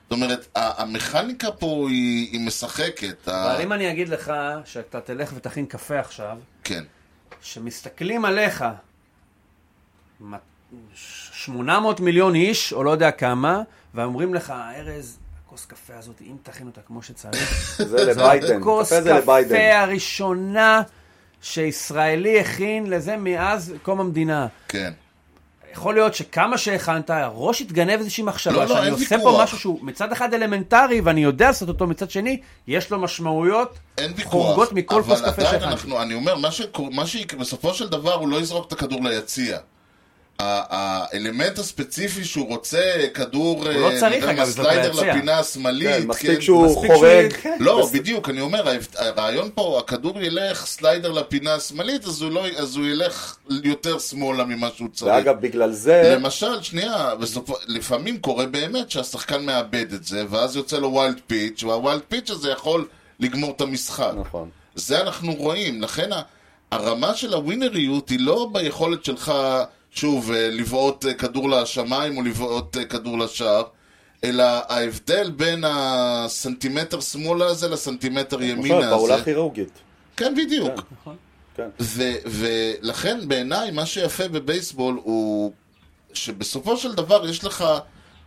זאת אומרת, ה- המכניקה פה היא, היא משחקת. ה-
אבל אם אני אגיד לך שאתה תלך ותכין קפה עכשיו,
כן.
שמסתכלים עליך מ- 800 מיליון איש, או לא יודע כמה, ואומרים לך, ארז, הכוס קפה הזאת, אם תכין אותה כמו שצריך,
זה לביידן.
כוס.
קפה
הראשונה שישראלי הכין לזה מאז קום המדינה.
כן.
יכול להיות שכמה שהכנת, הראש התגנב איזושהי מחשבה,
לא, לא,
שאני
אין
עושה
ויכוח.
פה משהו שהוא מצד אחד אלמנטרי, ואני יודע לעשות אותו, מצד שני, יש לו משמעויות. חורגות מכל כוס
אבל
קפה
עדיין
שהכנתי.
אנחנו, אני אומר, מה, שקור, מה שיקרה, בסופו של דבר הוא לא יזרוק את הכדור ליציע. האלמנט הספציפי שהוא רוצה כדור,
לא
אה,
צריך,
נדמה,
אגב, לזרוק slider.
לפינה השמאלית,
כן, מספיק שהוא
מספיק שהוא
חורג.
כן.
לא, בדיוק, אני אומר, הרעיון פה, הכדור ילך slider לפינה השמאלית, אז הוא, לא, אז הוא ילך יותר שמאלה ממה שהוא צריך.
ואגב, בגלל זה...
למשל, שנייה, לפעמים קורה באמת שהשחקן מאבד את זה, ואז יוצא לו wild pitch, וה wild pitch הזה יכול לגמור את המשחק.
נכון.
זה אנחנו רואים, לכן הרמה של הווינריות היא לא ביכולת שלך, שוב, אה, לבעוט אה, כדור לשמיים או לבעוט אה, כדור לשער, אלא ההבדל בין הסנטימטר שמאלה הזה לסנטימטר ימינה
נכון,
הזה.
כירורגית.
כן, בדיוק.
כן.
ו- ולכן בעיניי מה שיפה בבייסבול הוא שבסופו של דבר יש לך,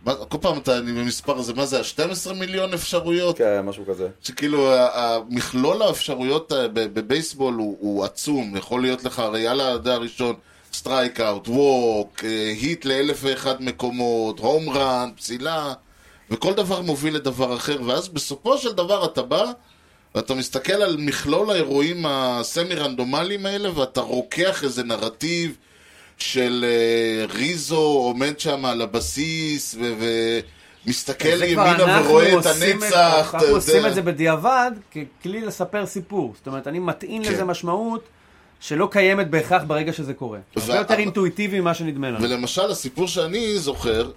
מה- כל פעם אתה, אני במספר הזה, מה זה, ה-12 מיליון אפשרויות?
כן, משהו כזה.
שכאילו המכלול האפשרויות בבייסבול הוא, הוא עצום, יכול להיות לך הרי על ה at bat הראשון strikeout, walk, hit לאלף ואחד מקומות, home run, פסילה, וכל דבר מוביל לדבר אחר, ואז בסופו של דבר אתה בא ואתה מסתכל על מכלול האירועים ה semi רנדומליים האלה ואתה רוקח איזה נרטיב של אה, ריזו עומד שם על הבסיס ו...
כבר
ימינה ורואה את הנצח,
אנחנו עושים. את זה בדיעבד ככלי לספר סיפור. זאת אומרת, אני מטעין
כן.
לזה משמעות שלא קיימת בהכרח ברגע שזה קורה. הרבה
וה-
יותר אינטואיטיבי ממה שנדמה לנו.
ולמשל, הסיפור שאני זוכר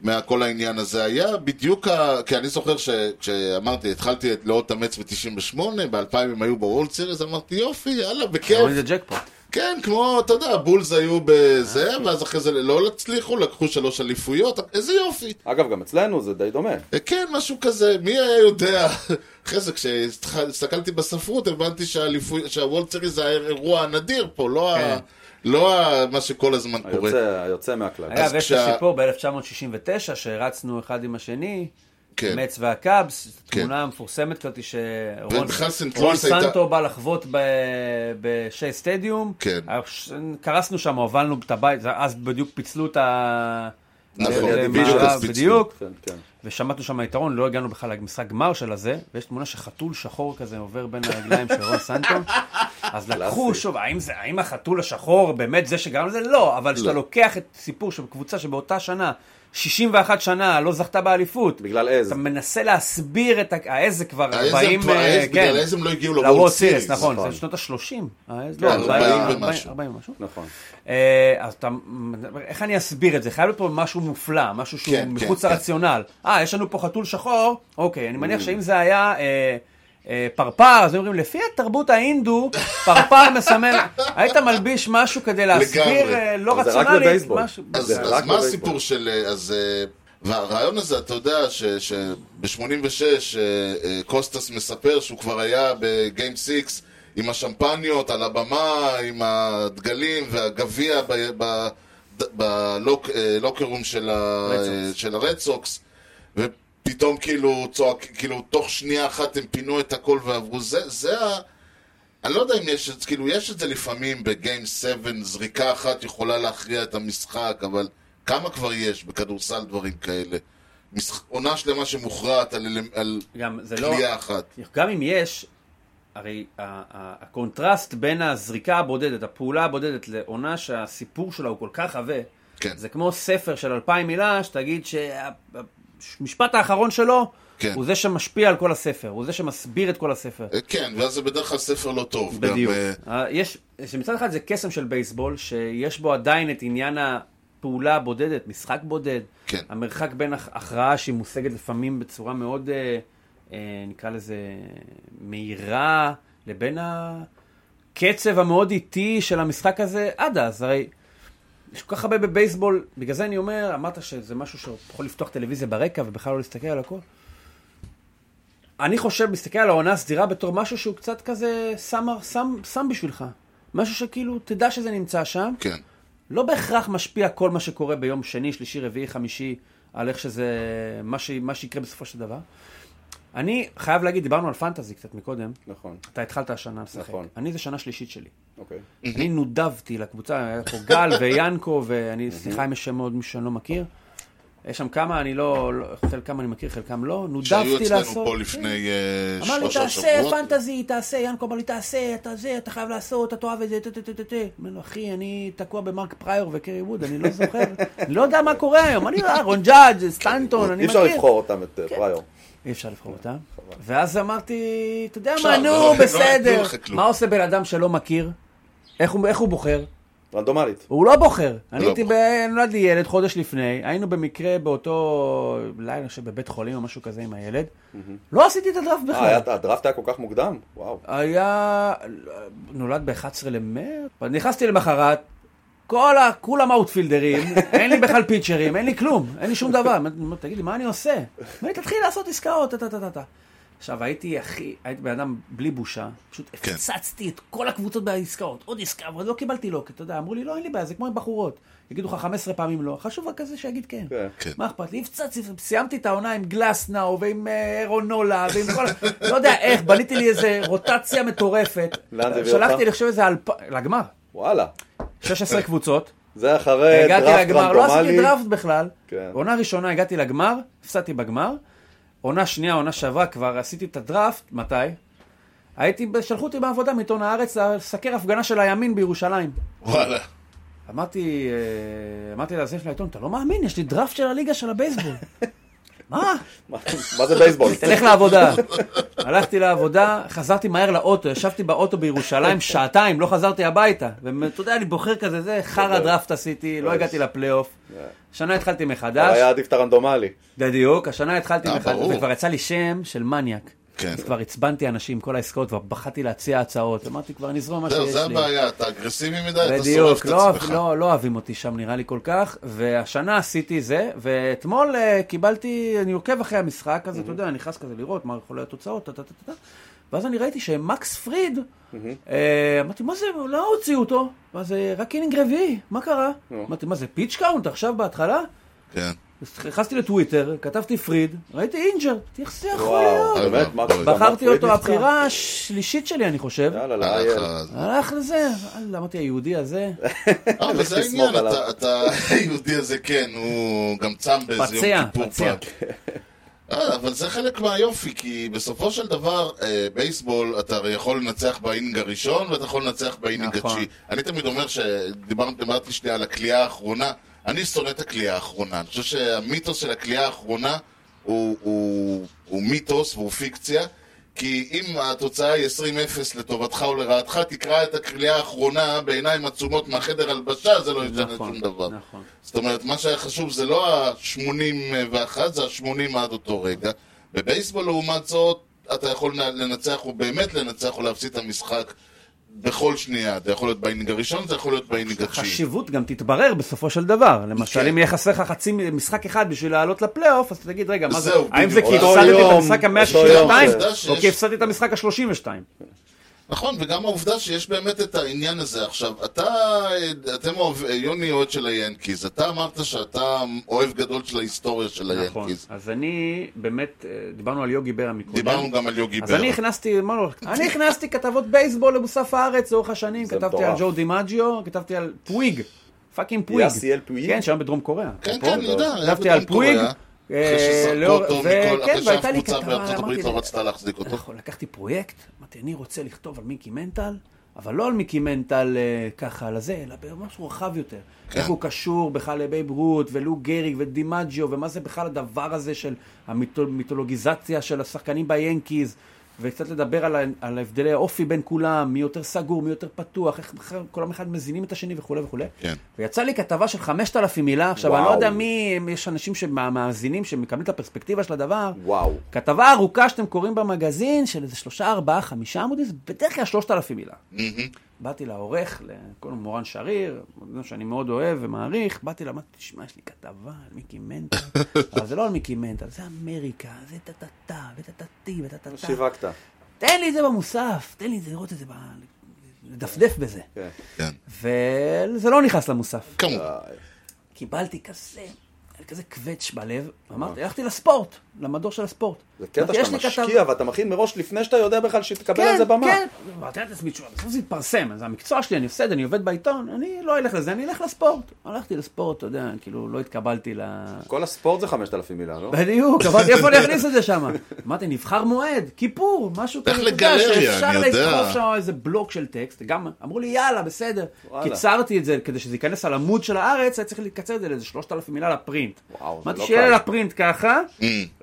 מהכל העניין הזה היה בדיוק ה... כי אני זוכר שכשאמרתי, התחלתי את לא תאמץ ב-98, ב-2000 הם היו בוולד סיריס, אמרתי יופי, יאללה, בכיף.
זה ג'קפוט.
כן, כמו, אתה יודע, הבולס היו בזה, ואז אחרי זה לא הצליחו, לקחו שלוש אליפויות, איזה יופי.
אגב, גם אצלנו זה די דומה.
אה, כן, משהו כזה, מי היה יודע? אחרי זה, כשהסתכלתי בספרות, הבנתי שהוולד סיריס זה האירוע הנדיר פה, לא, ה...
כן.
לא. מה שכל הזמן קורה.
היוצא, מהכלל.
אגב, יש את הסיפור ב-1969, שהרצנו אחד עם השני,
כן.
מצ והקאבס,
כן.
תמונה מפורסמת כזאת שרון
ובכלל סנט
רון
לואיס הייתה-
סנטו בא לחוות ב- בשי סטדיום.
כן.
ש- קרסנו שם, הובלנו את הבית, זה- אז בדיוק פיצלו את ה...
נכון,
למערב,
בדיוק.
כן, כן.
ושמטנו שם יתרון, לא הגענו בכלל למשחק גמר של הזה, ויש תמונה שחתול שחור כזה עובר בין הרגליים של רון סנטו. אז לקחו. שוב, האם, זה, האם החתול השחור באמת זה שגרם לזה? לא, אבל כשאתה
לא.
לוקח את סיפור של קבוצה שבאותה שנה, 61 שנה לא זכתה באליפות,
בגלל עז.
אתה מנסה להסביר את העז זה כבר
העז
40,
הם כבר-
אה,
העז, בגלל העז הם לא הגיעו לוולד סיריס,
נכון,
נכון.
זה שנות ה-30, העז,
כן,
לא,
40
40
ומשהו.
40 ומשהו.
נכון.
אה, אז אתה, איך אני אסביר את זה? חייב להיות פה משהו מופלא, משהו שהוא
כן,
מחוץ
כן,
לרציונל. אה, יש לנו פה חתול שחור, אוקיי, אני
Mm.
מניח שאם זה היה אה, פרפר, אז אומרים, לפי התרבות ההינדו, פרפר מסמל, היית מלביש משהו כדי להסביר. אה, לא. משהו-
אז, מה. הסיפור של... אה, אז... אה, והרעיון הזה, אתה יודע, שב-86 אה, קוסטס מספר שהוא כבר היה בגיים 6 עם השמפניות על הבמה, עם הדגלים והגביע בלוקרום של ה- ופתאום כאילו צועק, כאילו תוך שנייה אחת הם פינו את הכל ועברו, זה, זה ה... אני לא יודע אם יש, את- כאילו יש את זה לפעמים בגיים 7, זריקה אחת יכולה להכריע את המשחק, אבל כמה כבר יש בכדורסל דברים כאלה? משח... עונה שלמה שמוכרעת על, על,
זה לא,
קליעה אחת.
גם אם יש, הרי הקונטרסט בין הזריקה הבודדת, הפעולה הבודדת, לעונה שהסיפור שלה הוא כל כך עבה,
כן.
זה כמו ספר של אלפיים מילה, שתגיד שהמשפט האחרון שלו
כן.
הוא זה שמשפיע על כל הספר, הוא זה שמסביר את כל הספר.
אה, כן, ואז זה בדרך כלל ספר לא טוב.
בדיוק.
גם, אה,
אה, יש, שמצד אחד זה קסם של בייסבול, שיש בו עדיין את עניין הפעולה הבודדת, משחק בודד.
כן.
המרחק בין הכ- הכרעה שהיא מושגת לפעמים בצורה מאוד, נקרא לזה, מהירה, לבין הקצב המאוד איטי של המשחק הזה עד אז. הרי יש כל כך הרבה בבייסבול, בגלל זה אני אומר, אמרת שזה משהו שיכול לפתוח טלוויזיה ברקע ובכלל לא להסתכל על הכל. אני חושב, מסתכל על העונה הסדירה בתור משהו שהוא קצת כזה שם, שם, שם בשבילך. משהו שכאילו, תדע שזה נמצא שם.
כן.
לא בהכרח משפיע כל מה שקורה ביום שני, שלישי, רביעי, חמישי, על איך שזה, מה, ש, מה שיקרה בסופו של דבר. אני חייב להגיד, דיברנו על פנטזי קצת מקודם.
נכון,
אתה התחלת השנה לשחק.
נכון.
אני זה שנה שלישית שלי.
אוקיי.
אני נודבתי לקבוצה, היה פה גל ויאנקו, ואני, סליחה אם יש שם עוד מישהו שאני לא מכיר. יש שם כמה, אני לא, לא- חלקם אני מכיר, חלקם לא.
שהיו
נודבתי
אצלנו
לעשות.
פה לפני אה,
אמר לי,
שלושה
תעשה
שבועות.
פנטזי, תעשה, ינקו אמר לי, תעשה, אתה זה, אתה חייב לעשות, אתה תאהב את זה, טה-טה-טה-טה. אומר לו, אחי, אני תקוע במרק פריור וקרי ווד, אני לא זוכר, אני לא יודע מה קורה היום, אני אה, רון ג'אדג', סטנטון, אני
אי
מכיר.
אפשר לבחור אותם, את אה, פריור.
אי אפשר לבחור אותם. ואז אמרתי, אתה יודע מה,
לא-
נו,
לא
בסדר. מה עושה בן אדם שלא מכיר? איך הוא בוחר?
רנדומלית.
הוא לא בוחר. אני
לא
הייתי, ב- נולד לי ילד חודש לפני, היינו במקרה באותו לילה, אני חושב, בבית חולים או משהו כזה עם הילד. לא עשיתי את הדראפט
אה,
בכלל.
הדראפט היה כל כך מוקדם? וואו.
היה, נולד ב-11 למרץ, נכנסתי למחרת, כל ה... כולם אאוטפילדרים, אין לי בכלל פיצ'רים, אין לי כלום, אין לי שום דבר. אני תגיד לי, מה אני עושה? לי, תתחיל לעשות עסקאות, טה טה טה טה. עכשיו, הייתי הכי, הייתי בן אדם בלי בושה, פשוט
כן.
הפצצתי את כל הקבוצות בעסקאות, עוד עסקה, אבל לא קיבלתי לא, כי אתה יודע, אמרו לי, לא, אין לי בעיה, זה כמו עם בחורות. יגידו לך 15 פעמים לא, חשוב רק כזה שיגיד כן.
כן.
כן.
מה אכפת לי? הפצצתי, סיימתי את העונה עם גלסנאו ועם אה, רונולה ועם כל... לא יודע איך, בניתי לי איזה רוטציה מטורפת.
לאן זה הביא
שלחתי,
אותך?
אני חושב, איזה אלפ... לגמר.
וואלה.
16 קבוצות.
זה אחרי
הגעתי
דראפט
לגמר, לא עשיתי
רנדומלי.
דראפט בכלל.
כן.
עונה ראשונה הגעתי לגמר, הפסדתי בגמר. עונה שנייה, עונה שעברה, כבר עשיתי את הדראפט, מתי? הייתי, שלחו אותי בעבודה מעיתון הארץ לסקר הפגנה של הימין בירושלים.
וואלה.
אמרתי, אה, אמרתי לזה של העיתון, אתה לא מאמין, יש לי דראפט של הליגה של הבייסבול. מה?
מה זה בייסבול?
תלך לעבודה. הלכתי לעבודה, חזרתי מהר לאוטו, ישבתי באוטו בירושלים שעתיים, לא חזרתי הביתה. ואתה יודע, אני בוחר כזה, זה חרא דראפט עשיתי, לא הגעתי לפלייאוף. שנה התחלתי מחדש,
היה עדיף את הרנדומלי.
בדיוק, השנה התחלתי
אה,
מחדש. וכבר יצא לי שם של מניאק.
כן.
אז כבר עצבנתי אנשים, כל העסקאות, כבר בחרתי להציע הצעות. אמרתי, כבר נזרום מה שיש
זהו,
לי.
זה הבעיה, אתה אגרסיבי מדי, אתה שורף
בדיוק,
את
לא,
עצמך.
לא, לא אוהבים אותי שם נראה לי כל כך, והשנה עשיתי זה, ואתמול אה, קיבלתי, אני עוקב אחרי המשחק הזה, אתה יודע, נכנס כזה לראות מה יכול להיות התוצאות, ואז אני ראיתי שמקס פריד, אה, אמרתי, מה זה, לא הוציאו אותו, מה זה, רק אינינג רביעי, מה קרה? אמרתי, מה זה, pitch count עכשיו בהתחלה?
כן.
נכנסתי לטוויטר, כתבתי פריד, ראיתי injured, איך זה יכול להיות?
באמת? מה-
בחרתי אותו? הבחירה השלישית שלי, אני חושב.
יאללה,
הלך
לאייל.
ה-
הלך לזה, וואלה, אמרתי, היהודי הזה,
אה, אבל זה העניין. אתה- היהודי הזה, כן, הוא גם צם באיזה
פציע,
יום כיפור
פציע.
פעם. אה, אבל זה חלק מהיופי, כי בסופו של דבר, אה, בייסבול, אתה הרי יכול לנצח באינינג הראשון, ואתה יכול לנצח באינינג
נכון.
התשיעי. אני תמיד אומר שדיברתי שנייה על הקליעה האחרונה, אני שונא את הקליעה האחרונה. אני חושב שהמיתוס של הקליעה האחרונה הוא, הוא, הוא מיתוס והוא פיקציה. כי אם התוצאה היא 20-0 לטובתך או לרעתך, תקרא את הקליעה האחרונה בעיניים עצומות מהחדר הלבשה, זה לא ישנה
נכון,
שום דבר.
נכון.
זאת אומרת, מה שהיה חשוב זה לא ה-81, זה ה-80 עד אותו רגע. בבייסבול, לעומת זאת, אתה יכול לנצח, או באמת לנצח, או להפסיד את המשחק בכל שנייה. זה יכול להיות באינינג הראשון, זה יכול להיות באינינג התשיעי.
החשיבות גם תתברר בסופו של דבר. למשל,
כן.
אם יהיה חסר לך חצי משחק אחד בשביל לעלות לפלייאוף, אז תגיד, רגע, מה זה? האם זה כי. הפסדתי את המשחק
יום,
ה-162,
אותו יום,
זה-
או כי הפסדתי את המשחק ה-32?
נכון, וגם העובדה שיש באמת את העניין הזה. עכשיו, אתה, אתם אוהב, יוני אוהד של היאנקיז, אתה אמרת שאתה אוהב גדול של ההיסטוריה של
נכון.
היאנקיז.
אז אני, באמת, אה, דיברנו על יוגי ברה מקודם.
דיברנו גם על יוגי
אז
בר.
אני הכנסתי, מה לא, אני הכנסתי כתבות בייסבול למוסף הארץ לאורך השנים, כתבתי על. ג'ו דימג'יו, כתבתי על פוויג, fucking פוויג.
יאסיאל פוויג?
כן, שם בדרום קוריאה.
כן,
פה.
כן, אני יודע.
כתבתי על פוויג,
קוריאה. אחרי
כן,
אחרי שאף קבוצה
והייתה לי כתבה,
בארצות הברית לא רצתה להחזיק אותו.
נכון, לקחתי פרויקט, אמרתי, אני רוצה לכתוב על מיקי מנטל, אבל לא על מיקי מנטל אה, ככה, על הזה, אלא במשהו רחב יותר.
כן.
איך הוא קשור בכלל לבייב רות, ולו גריג ודימג'יו, ומה זה בכלל הדבר הזה של המיתולוגיזציה של השחקנים ביאנקיז, וקצת לדבר על, על הבדלי האופי בין כולם, מי יותר סגור, מי יותר פתוח, איך כולם אחד מזינים את השני וכולי וכולי.
כן.
ויצא לי כתבה של 5,000 מילה, עכשיו אני לא
וואו.
יודע מי, יש אנשים שמאזינים, שמקבלים את הפרספקטיבה של הדבר.
וואו.
כתבה ארוכה שאתם קוראים במגזין, של איזה שלושה, ארבעה, חמישה עמודים, זה בדרך כלל שלושת אלפים מילה. באתי לעורך, לו מורן שריר, שאני מאוד אוהב ומעריך, באתי לה, אמרתי, תשמע, יש לי כתבה על מיקי מנטל, אבל זה לא על מיקי מנטל, זה אמריקה, זה טה-טה-טה, וטה-טה-טי, וטה-טה-טה.
שיווקת.
תן לי את זה במוסף, תן לי את זה, לראות את זה, לדפדף בזה.
כן.
כן.
וזה לא נכנס למוסף.
כמובן.
קיבלתי כזה, כזה קווץ' בלב, ואמרתי, הלכתי לספורט, למדור של הספורט.
זה קטע
אמרתי, יש
שאתה
לי כתב-
משקיע ואתה מכין מראש לפני שאתה יודע בכלל שתקבל
כן,
על זה במה.
כן, אמרתי לעצמי, תשמע, בסוף זה יתפרסם, זה המקצוע שלי, אני עושה את זה, אני עובד בעיתון, אני לא אלך לזה, אני אלך לספורט. הלכתי לספורט, אתה יודע, כאילו, לא התקבלתי ל...
כל הספורט זה 5,000 מילה, לא?
בדיוק, אמרתי, איפה אני אכניס את זה שם? אמרתי, נבחר מועד, כיפור, משהו כזה, יודע,
לגלריה,
שאפשר
אני יודע.
לדחוף שם איזה בלוק של טקסט, גם אמרו לי, יאללה, בסדר. קיצרתי את זה, כדי שזה ייכנס על עמוד של הארץ, היה צריך לקצר את זה לאיזה 3,000 מילה לפרינט.
וואו, זה
אמרתי,
לא
שיהיה
קל.
לפרינט ככה,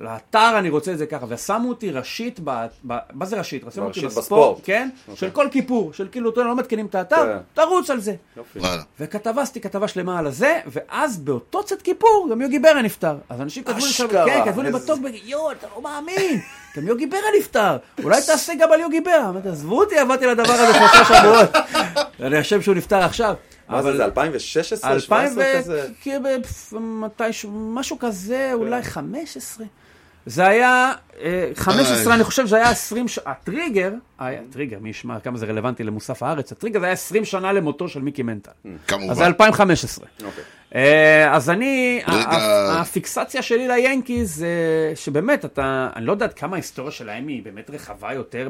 לאתר אני רוצה את זה ככה, ושמו אותי ראשית, ב- ב- מה זה ראשית? שמו אותי בספורט,
בספורט.
כן? של כל כיפור, של כאילו, אתה יודע, לא מתקינים את האתר,
כן.
תרוץ על זה.
יופי.
וואלה.
וכתבה, עשיתי כתבה שלמה על הזה, ואז באותו צאת כיפור גם יוגי ברן נפטר. אז אנשים כתבו לי שם, כן, כתבו לי בטוק, יואו, אתה לא מאמין, גם יוגי ברן נפטר, אולי תעשה גם על יוגי ברן. אמרתי, עזבו אותי, עבדתי לדבר הזה שלושה שבועות. אני חושב שהוא נפטר עכשיו.
מה זה, זה 2016?
2000
17
ו...
כזה?
כן, מתישהו, משהו כזה, אולי 15. זה היה, אה, 15,
איי.
אני חושב שזה היה 20, ש- הטריגר, היה, טריגר, מי ישמע כמה זה רלוונטי למוסף הארץ, הטריגר זה היה 20 שנה למותו של מיקי מנטל.
כמובן.
אז זה 2015.
אוקיי.
אה, אז אני, הפיקסציה שלי ליאנקיז זה שבאמת, אתה, אני לא יודע כמה ההיסטוריה שלהם היא באמת רחבה יותר,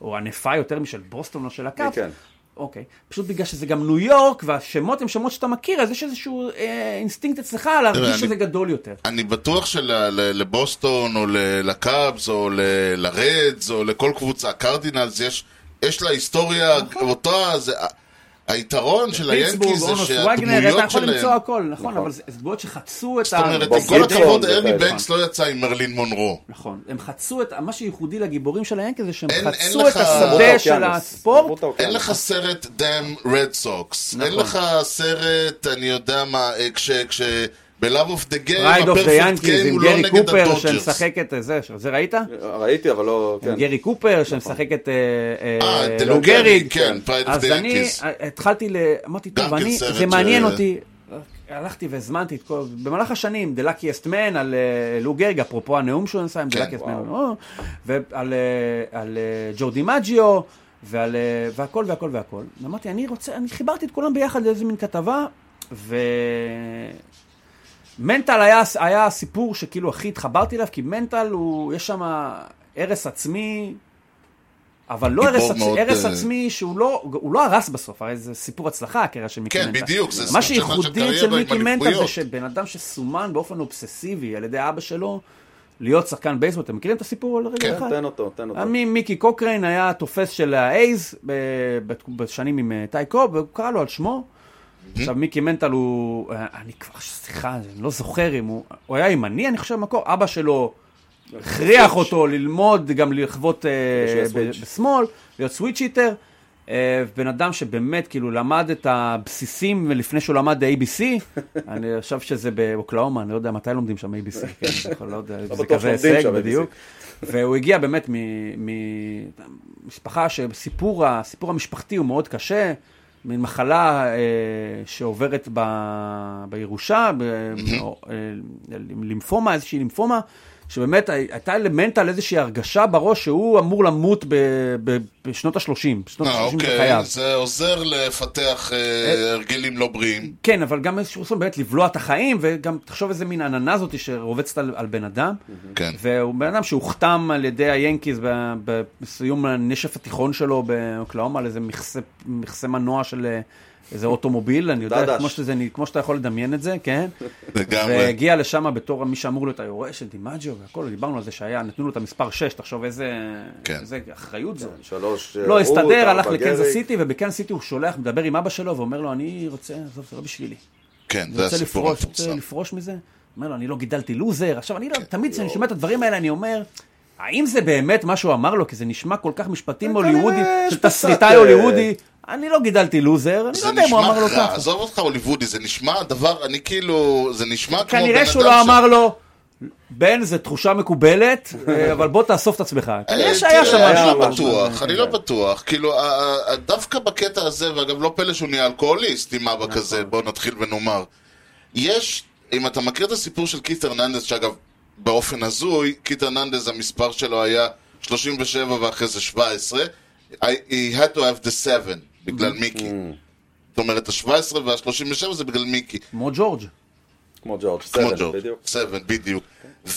או ענפה יותר משל בוסטון או של
הקאבס.
אוקיי. פשוט בגלל שזה גם ניו יורק, והשמות הם שמות שאתה מכיר, אז יש איזשהו אה, אינסטינקט אצלך להרגיש שזה גדול יותר.
אני בטוח שלבוסטון, או ל- לקאבס, או ל- לרדס, או לכל קבוצה, קרדינלס, יש, יש לה היסטוריה אותה, זה, היתרון של היאנקיז זה
אונוס, וגנר, אתה
שהדמויות
יכול למצוא
שלהם...
הכל, נכון, אבל זה דמויות שחצו את
זאת אומרת, עם כל הכבוד,
וכאלה.
ארני בנקס לא יצא עם מרלין מונרו.
נכון, הם חצו את, מה שייחודי לגיבורים של היאנקיז זה שהם חצו את השדה של. הספורט.
אין לך סרט Damn Red Sox. אין
נכון.
לך סרט, אני יודע מה, אה, כש... כש... ב-Love of the Game,
פרייד אוף דה
גיים
עם
הוא לא
גרי
נגד
קופר
הדודג'רס.
שמשחק את זה, זה ראית?
ראיתי, אבל לא...
עם
כן.
גרי קופר שמשחק את אה,
אה,
אה,
את
לו
לו
גריג.
גריג, כן, Pride of
אז
the
אני
Yankees.
אה, התחלתי, ל- אמרתי, טוב,
כן
זה מעניין אותי. הלכתי והזמנתי את כל, במהלך השנים, The Luckiest Man על אה, לו גריג, אפרופו הנאום שהוא עשה עם The
כן,
Luckiest. Man, או, ועל אה, על, אה, ג'ו דימג'יו, ועל, אה, והכל והכל והכל. ואמרתי, אני רוצה, אני חיברתי את כולם ביחד לאיזה מין כתבה, ו... מנטל היה, היה סיפור שכאילו הכי התחברתי אליו, כי מנטל הוא, יש שם הרס עצמי, אבל לא הרס.
מאוד,
הרס
אה,
עצמי שהוא לא, הוא לא הרס בסוף, הרי זה סיפור הצלחה, הקריירה של מיקי
כן,
מנטל.
בדיוק, זה
מה שייחודי אצל מיקי מנטל זה. שבן אדם שסומן באופן אובססיבי על ידי אבא שלו, להיות שחקן בייסבול, אתם מכירים את הסיפור על רגע
כן,
אחד?
תן אותו, תן אותו.
מי- מיקי קוקריין היה תופס של האייז בשנים עם אה, טי קוב, והוא קרא לו על שמו. עכשיו מיקי מנטל הוא, אה, אני כבר, סליחה, אני לא זוכר אם הוא, הוא היה ימני, אני חושב, במקור, אבא שלו הכריח אותו ללמוד, גם לחוות אה. בשמאל, להיות סוויץ' היטר. אה, בן אדם שבאמת כאילו למד את הבסיסים לפני שהוא למד ABC, אני חושב שזה באוקלאומה, אני לא יודע מתי לומדים שם ABC, כן, לא יודע, זה
בטוח
כזה הישג בדיוק. והוא הגיע באמת ממשפחה שסיפור המשפחתי הוא מאוד קשה, מין מחלה אה, שעוברת ב, בירושה, ב, אה, לימפומה, איזושהי לימפומה, שבאמת הייתה למנטל איזושהי הרגשה בראש שהוא אמור למות ב, ב, בשנות ה-30, בשנות
אה,
ה-30 של
אוקיי,
חייו.
זה עוזר לפתח אה, הרגלים לא בריאים.
כן, אבל גם איזשהו רצון באמת לבלוע את החיים, וגם תחשוב איזה מין עננה זאתי שרובצת על, על בן אדם.
כן.
והוא בן אדם שהוחתם על ידי היאנקיז בסיום הנשף התיכון שלו באוקלאומה על איזה מכסה, מכסה מנוע של, איזה אוטומוביל, אני יודע. כמו, שזה, כמו שאתה יכול לדמיין את זה, כן?
לגמרי.
והגיע לשם בתור מי שאמור להיות היורש של דימג'ו והכל, דיברנו על זה שהיה, נתנו לו את המספר 6, תחשוב איזה,
כן.
איזה אחריות זו.
שלוש...
לא
אה,
הסתדר,
רות,
הלך לקנזס. סיטי, ובקנזס סיטי הוא שולח, מדבר עם אבא שלו, ואומר לו, אני רוצה, עזוב, זה לא בשבילי.
כן, זה
רוצה
הסיפור
לפרוש, רוצה
המפורסם.
לפרוש מזה. אומר לו, אני לא גידלתי לוזר. עכשיו, אני לא,
כן.
תמיד כשאני שומע את הדברים האלה, אני אומר, האם זה באמת מה שהוא אמר לו? כי זה נשמע כל כך משפטים הוליוודי, של תסריטאי
אה,
הוליוודי. אני לא גידלתי לוזר, אני לא יודע אם הוא אמר לו ככה.
עזוב אותך הוליוודי, זה נשמע דבר, אני כאילו, זה נשמע כמו בן אדם
כנראה שהוא לא אמר לו, בן, זו תחושה מקובלת, אה, אבל בוא תאסוף את עצמך. כנראה שהיה שם
אני
משהו.
לא
משהו.
בטוח, אני לא. בטוח. כאילו, דווקא בקטע הזה, ואגב, לא פלא שהוא נהיה אלכוהוליסט עם
נכון.
אבא כזה, בוא נתחיל ונאמר. יש, אם אתה מכיר את הסיפור של קיט הרננדס, שאגב, באופן הזוי, קיט הרננדס, המספר שלו היה 37 ואחרי זה 17, I- he had to have the 7, בגלל. מיקי. זאת אומרת, ה-17 וה-37 זה בגלל מיקי.
כמו ג'ורג'.
כמו ג'ורג',
seven,
בדיוק.
seven, בדיוק.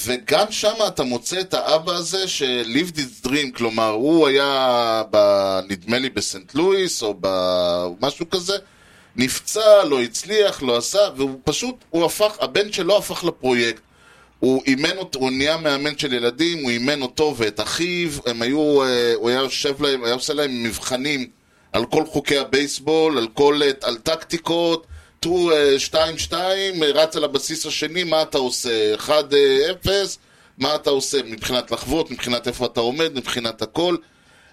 וגם שם אתה מוצא את האבא הזה ש-lived his dream, כלומר, הוא היה, ב, נדמה לי, בסנט לואיס, או במשהו כזה, נפצע, לא הצליח, לא עשה, והוא פשוט, הוא הפך, הבן שלו הפך לפרויקט. הוא אימן אותו, הוא נהיה מאמן של ילדים, הוא אימן אותו ואת אחיו, הם היו, אה, הוא היה יושב להם, היה עושה להם מבחנים על כל חוקי הבייסבול, על כל, אה, על טקטיקות, טו 2-2, רץ על הבסיס השני, מה אתה עושה? 1-0, מה אתה עושה מבחינת לחוות, מבחינת איפה אתה עומד, מבחינת הכל.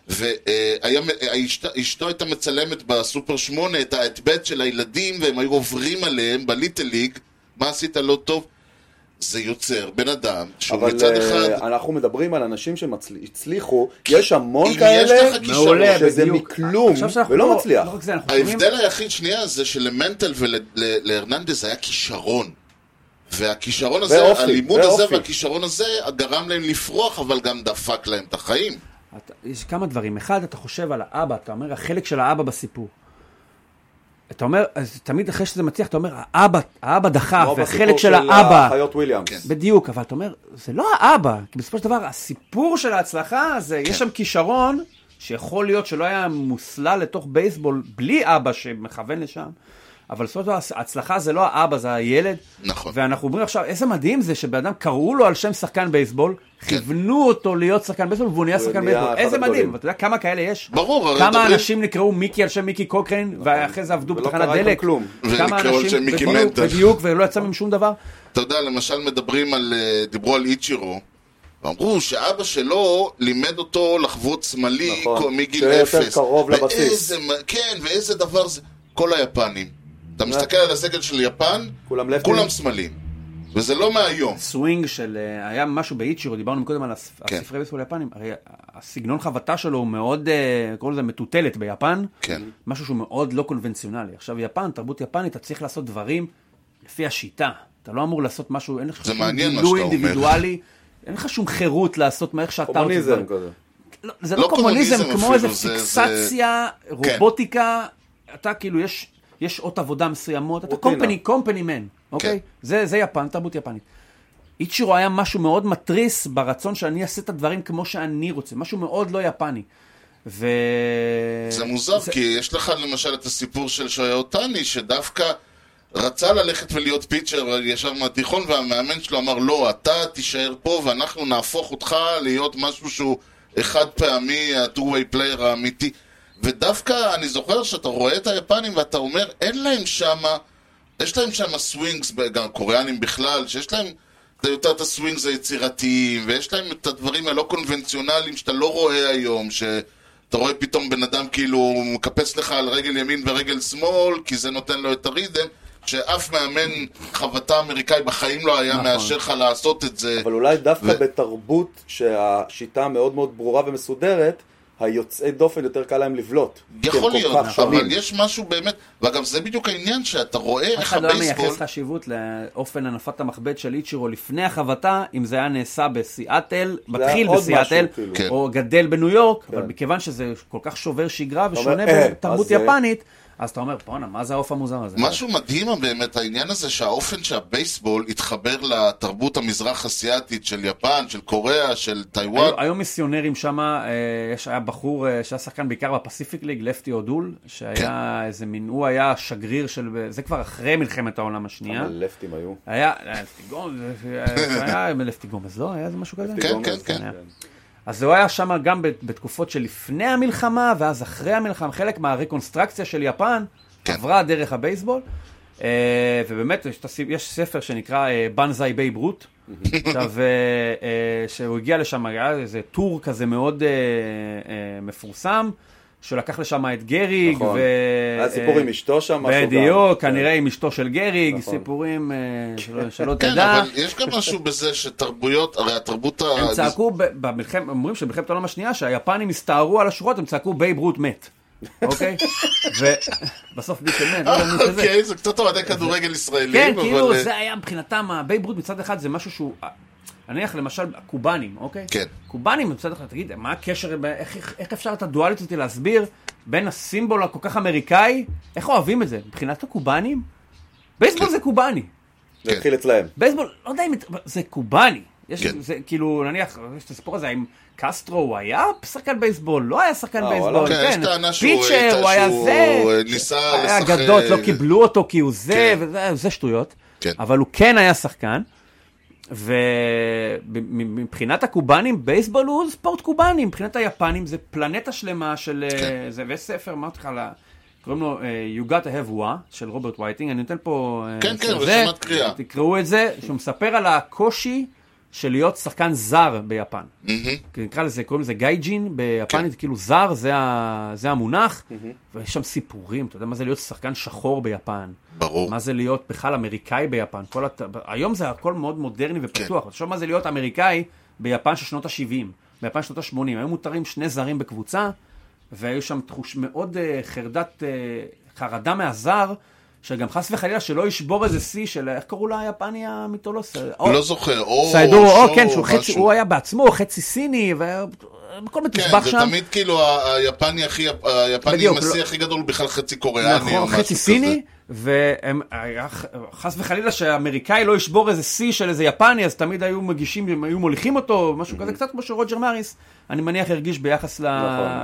ואשתו הייתה מצלמת בסופר 8 את האטבט של הילדים, והם היו עוברים עליהם בליטל ליג, מה עשית לא טוב? זה יוצר בן אדם שהוא
אבל
מצד
אה,
אחד...
אנחנו מדברים על אנשים שהצליחו, יש המון כאלה,
מעולה,
שזה
בדיוק.
מכלום, ולא
לא-
מצליח.
לא רק זה, אנחנו שומעים...
ההבדל היחיד שנייה זה שלמנטל ולהרננדז היה כישרון. והכישרון הזה,
ואופי,
הלימוד הזה
ואופי.
והכישרון הזה גרם להם לפרוח, אבל גם דפק להם את החיים.
אתה, יש כמה דברים. אחד, אתה חושב על האבא, אתה אומר, החלק של האבא בסיפור. אתה אומר, אז תמיד אחרי שזה מצליח, אתה אומר, האבא, האבא דחף,
כמו
והחלק
בסיפור
של האבא.
החיות וויליאמס.
כן.
בדיוק, אבל אתה אומר, זה לא האבא, כי בסופו של דבר, הסיפור של ההצלחה, זה,
כן.
יש שם כישרון, שיכול להיות שלא היה מוסלל לתוך בייסבול בלי אבא שמכוון לשם, אבל בסופו של דבר, ההצלחה זה לא האבא, זה הילד.
נכון.
ואנחנו אומרים עכשיו, איזה מדהים זה שבן אדם קראו לו על שם שחקן בייסבול, כיוונו אותו להיות שחקן בייסבול, והוא נהיה שחקן בייסבול. איזה. מדהים, ואתה יודע כמה כאלה יש?
ברור, הרי
כמה אנשים נקראו מיקי על שם מיקי קוקריין, ואחרי זה עבדו
ולא
בתחנת דלק.
כלום.
כמה
ונקראו על
אנשים,
שם מיקי
בדיוק,
מנטל.
בדיוק, ולא יצא מהם שום דבר.
אתה יודע, למשל מדברים על, אה, דיברו על איצ'ירו, ואמרו שאבא שלו לימד אותו לחוות סמלי
נכון.
מגיל
שיהיה יותר
אפס.
קרוב לבסיס.
ואיזה כן, ואיזה דבר זה. כל היפנים. אתה מסתכל על הסגל של יפן,
כולם
סימולים. וזה לא מהיום.
סווינג של, אה, היה משהו באיצ'ירו, דיברנו קודם על
כן.
הספרי בייסבול היפנים, הרי הסגנון חבטה שלו הוא מאוד, אה, קוראים לזה מטוטלת ביפן,
כן.
משהו שהוא מאוד לא קונבנציונלי. עכשיו יפן, תרבות יפנית, אתה צריך לעשות דברים לפי השיטה. אתה לא אמור לעשות משהו, אין לך
זה
שום
מעניין מה
גילוי
שאתה אומר.
אינדיבידואלי, אין לך שום חירות לעשות מה איך שאתה רוצה.
קומוניזם. כזה.
לא, זה
לא
לא קומוניזם, כמו איזה
זה-
פיקסציה,
כן.
רובוטיקה, אתה כאילו, יש, יש שעות עבודה מסוימות, אתה
רוטינה.
קומפני, קומפני מן, אוקיי?
כן.
זה, זה יפן, תרבות יפנית. איצ'ירו היה משהו מאוד מתריס ברצון שאני אעשה את הדברים כמו שאני רוצה, משהו מאוד לא יפני. ו...
זה מוזר, כי יש לך למשל את הסיפור של שויה אותני, שדווקא רצה ללכת ולהיות פיצ'ר ישר מהתיכון, והמאמן שלו אמר, לא, אתה תישאר פה ואנחנו נהפוך אותך להיות משהו שהוא חד פעמי, ה-two-way player האמיתי. ודווקא אני זוכר שאתה רואה את היפנים ואתה אומר, אין להם שמה, יש להם שמה swings, גם קוריאנים בכלל, שיש להם יותר את ה swings היצירתיים, ויש להם את הדברים הלא קונבנציונליים שאתה לא רואה היום, שאתה רואה פתאום בן אדם כאילו הוא מקפץ לך על רגל ימין ורגל שמאל, כי זה נותן לו את ה rhythm, שאף מאמן חבטה אמריקאי בחיים לא היה
נכון.
מאשר לך לעשות את זה.
אבל אולי דווקא
ו-
בתרבות שהשיטה מאוד מאוד ברורה ומסודרת, היוצאי דופן יותר קל להם לבלוט.
יכול להיות,
כך שונים.
אבל יש משהו באמת, ואגב זה בדיוק העניין שאתה רואה
אף
איך
אחד לא היה
הבייסבול,
מייחס חשיבות לאופן הנפת המחבט של איצ'ירו לפני החבטה, אם זה היה נעשה בסיאטל, מתחיל בסיאטל,
משהו, כאילו.
כן.
או גדל בניו יורק, אבל
כן.
מכיוון שזה כל כך שובר שגרה ושונה
אה,
בתרבות יפנית, אז אתה אומר, בואנה, מה זה העוף המוזר הזה?
משהו מדהים באמת, העניין הזה שהאופן שהבייסבול התחבר לתרבות המזרח אסיאתית של יפן, של קוריאה, של טיוואן.
היו, מיסיונרים שם, יש, היה בחור אה, שהיה שחקן בעיקר בפסיפיק ליג, לפטי אודול, שהיה
כן.
איזה מין, הוא היה שגריר של, זה כבר אחרי מלחמת העולם השנייה.
כמה לפטים היו.
היה, היה לפטי גומז, זה היה לפטי גומז, לא? היה איזה משהו כזה?
כן,
גומז,
כן, כן.
אז הוא היה שם גם בת- בתקופות שלפני המלחמה, ואז אחרי המלחמה, חלק מהרקונסטרקציה של יפן
כן.
עברה דרך הבייסבול. אה, ובאמת, יש, יש ספר שנקרא אה, בנזאי בייב רוט. עכשיו, אה, אה, שהוא הגיע לשם, היה איזה טור כזה מאוד אה, מפורסם, שלקח לשם את גריג.
נכון.
ו...
היה סיפור עם אשתו שם, משהו גם.
בדיוק,
כן.
כנראה עם אשתו של גריג,
נכון.
סיפורים אה, שלא-
כן,
תדע.
אבל יש גם משהו בזה שתרבויות, הרי התרבות ה...
הם צעקו, ב- במלחמת, אומרים שבמלחמת העולם השנייה, שהיפנים הסתערו על השורות, הם צעקו בייב רוט מת. אוקיי? ובסוף מי שמת, לא יודע מי שזה.
אוקיי, זה קצת אוהדי כדורגל ישראלים,
כן. כאילו,
אה,
זה היה מבחינתם, הבייב רוט מצד אחד זה משהו שהוא... נניח למשל קובנים, אוקיי?
כן.
קובנים מצד אחד, תגיד, מה הקשר, איך, איך אפשר את הדואליות הזאת להסביר בין הסימבול הכל כך אמריקאי, איך אוהבים את זה? מבחינת הקובנים, בייסבול
כן.
זה קובני.
זה התחיל אצלהם.
בייסבול, לא יודע אם... זה קובאני. יש,
כן.
זה כאילו, נניח, יש את הסיפור הזה, האם קסטרו הוא היה שחקן בייסבול, לא היה שחקן
אה,
בייסבול,
וואלה.
כן, יש
כן,
טענה שהוא pitcher,
הוא היה זה,
ניסה
היה
לשחק-
גדות, לא קיבלו אותו כי הוא זה,
כן.
וזה זה שטויות,
כן.
אבל הוא כן היה שחקן. ומבחינת הקובנים, בייסבול הוא ספורט קובני, מבחינת היפנים זה פלנטה שלמה של אה,
כן.
זה, ויש ספר, אמרתי לך, קוראים לו אה, You Gotta Have Wa של רוברט וייטינג, אני נותן פה... אה,
כן, כן, רשימת קריאה.
תקראו את זה, שהוא מספר על הקושי של להיות שחקן זר ביפן.
מהמם.
נקרא לזה, קוראים לזה גייג'ין,
כן.
ביפנית כאילו זר, זה, ה, זה המונח, ויש שם סיפורים, אתה יודע מה זה להיות שחקן שחור ביפן,
ברור.
מה זה להיות בכלל אמריקאי ביפן, כל הת... היום זה הכל מאוד מודרני ופתוח,
כן.
תחשוב מה זה להיות אמריקאי ביפן של שנות ה-70, ביפן של שנות ה-80, היו מותרים שני זרים בקבוצה, והיו שם תחוש מאוד uh, חרדת, uh, חרדה מהזר, שגם חס וחלילה שלא ישבור איזה שיא של, איך קראו ליפני המיתולוס?
לא זוכר, או...
סיידור,
שו,
או כן, שהוא חצי,
משהו.
הוא היה בעצמו חצי סיני, והכל
כן,
מתושבח
זה
שם.
תמיד כאילו היפני הכי, היפני עם השיא
לא-
הכי גדול הוא בכלל חצי קוריאני או
נכון,
משהו
חצי
כזה.
סיני, וחס וחלילה שהאמריקאי לא ישבור איזה שיא של איזה יפני, אז תמיד היו מגישים, הם היו מוליכים אותו, משהו כזה, קצת כמו שרוג'ר מאריס, אני מניח הרגיש ביחס ל-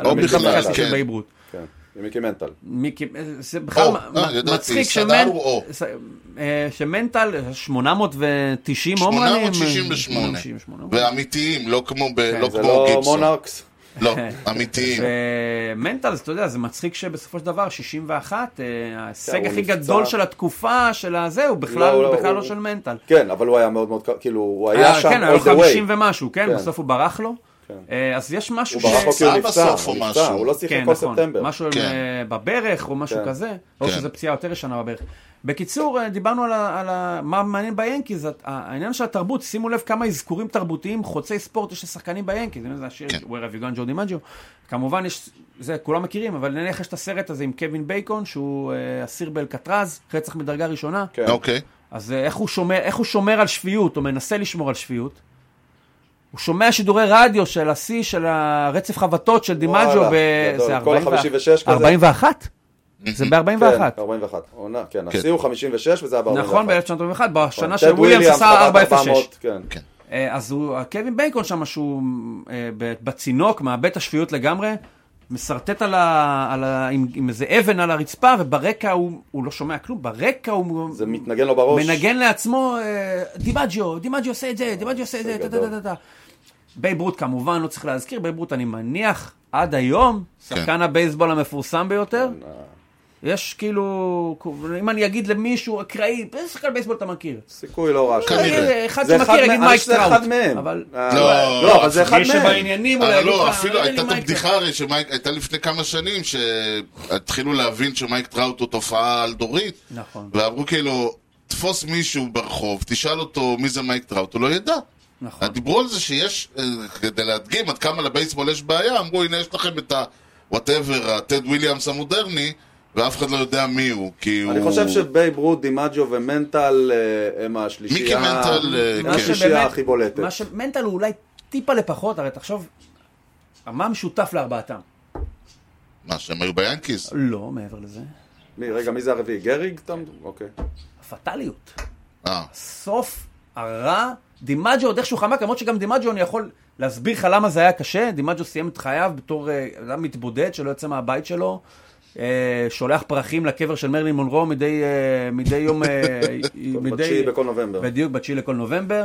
נכון.
למלחמת
בכלל,
היחסים של
כן.
כן, מיקי מנטל.
מיקי, זה בכלל
אה,
מצחיק אה, שמנטל 890 הומרנים.
868.
868.
ואמיתיים, לא כמו ב- לא
זה
כמו
לא
גיבסון.
מונארקס.
לא, אמיתיים.
ומנטלס, אתה יודע, זה מצחיק שבסופו של דבר, 61, אה, ההישג הכי. גדול של התקופה של הזה, הוא
לא,
בכלל
לא,
לא של מנטל.
כן, אבל הוא היה מאוד מאוד, כאילו, הוא היה
אה,
שם
כן,
all the way.
50 ומשהו, כן,
כן.
בסוף הוא ברח לו.
כן.
אה, אז יש משהו
הוא ברח כי הוא
נפצע או
הוא נפצע,
משהו.
הוא לא שיחק
כן,
כל
נכון,
ספטמבר.
משהו
כן.
אה, בברך או משהו
כן.
כזה, או
כן.
שזו פציעה יותר ישנה בברך. בקיצור, אה, דיברנו על, ה, על ה, מה מעניין ביאנקיז, העניין של התרבות, שימו לב כמה אזכורים תרבותיים חוצי ספורט יש לשחקנים ביאנקיז, זה השיר
כן.
Where have you gone, Joe DiMaggio. כמובן יש, זה כולם מכירים, אבל נניח יש את הסרט הזה עם קווין בייקון, שהוא אסיר באלקטרז, רצח מדרגה ראשונה.
כן.
אוקיי.
אז איך הוא, שומר, איך הוא שומר על שפיות, או מנסה לשמור על שפיות? הוא שומע שידורי רדיו של השיא של הרצף חבטות של דימג'ו
וואלה,
ב... זה
כל
41.
ה-56 כזה?
41? זה ב-41.
כן, 41. עונה, כן,
כן.
השיא הוא 56 וזה היה ב-41.
נכון, ב-1941, בשנה שוויליאמס
וויליאמס
עשה
חבט
406.
400, כן.
כן.
אה, אז הוא, קווין בייקון שם, שהוא אה, בצינוק, מאבד את השפיות לגמרי, משרטט על ה, על ה, עם, עם איזה אבן על הרצפה, וברקע הוא, הוא לא שומע כלום, ברקע הוא
זה מתנגן לו בראש.
מנגן לעצמו, אה, דימג'יו, דימג'יו עושה את זה, דימג'יו עושה את זה, טה, טה. טה, טה. בייב רות כמובן, לא צריך להזכיר, בייב רות אני מניח עד היום, שחקן הבייסבול המפורסם ביותר.
כן, אה,
יש כאילו, אם אני אגיד למישהו, אקראי, איזה שחקן בייסבול אתה מכיר?
סיכוי לא רע.
כנראה.
אה, אחד
זה
שמכיר
אחד
יגיד מייק
זה
טראוט.
אחד מהם.
אבל
אה,
לא,
לא, אבל זה אחד
מי
מהם.
שבעניינים אולי יגיד
לא,
לך,
אפילו
"אה,
הייתה את הבדיחה הרי שמייק, הייתה לפני כמה שנים שהתחילו להבין שמייק טראוט הוא תופעה על דורית.
נכון.
ואמרו כאילו, תפוס מישהו ברחוב, תשאל אותו מי זה מייק טראוט, הוא לא ידע.
נכון.
דיברו על זה שיש, אה, כדי להדגים עד כמה לבייסבול יש בעיה, אמרו הנה יש לכם את ה-whatever, הטד וויליאמס המודרני, ואף אחד לא יודע מי הוא, כי הוא...
אני חושב שבייב רות, דימג'ו ומנטל אה, הם השלישייה.
מיקי מנטל, אה,
מה
כן.
השלישייה הכי בולטת.
מה שמנטל הוא אולי טיפה לפחות, הרי תחשוב, מה משותף לארבעתם?
מה, שהם היו ביאנקיז?
לא, מעבר לזה.
מי, רגע, מי זה הרביעי? גריג? אוקיי.
הפטאליות.
אה,
סוף הרע, דימג'ו עוד איכשהו חמק, למרות שגם דימג'ו אני יכול להסביר לך למה זה היה קשה. דימג'ו סיים את חייו בתור אה, אדם מתבודד שלא יוצא מהבית שלו. אה, שולח פרחים לקבר של מרלין מונרו מדי, אה, מדי יום, מדי...
בתשיעי בכל נובמבר.
בדיוק, בתשיעי לכל נובמבר.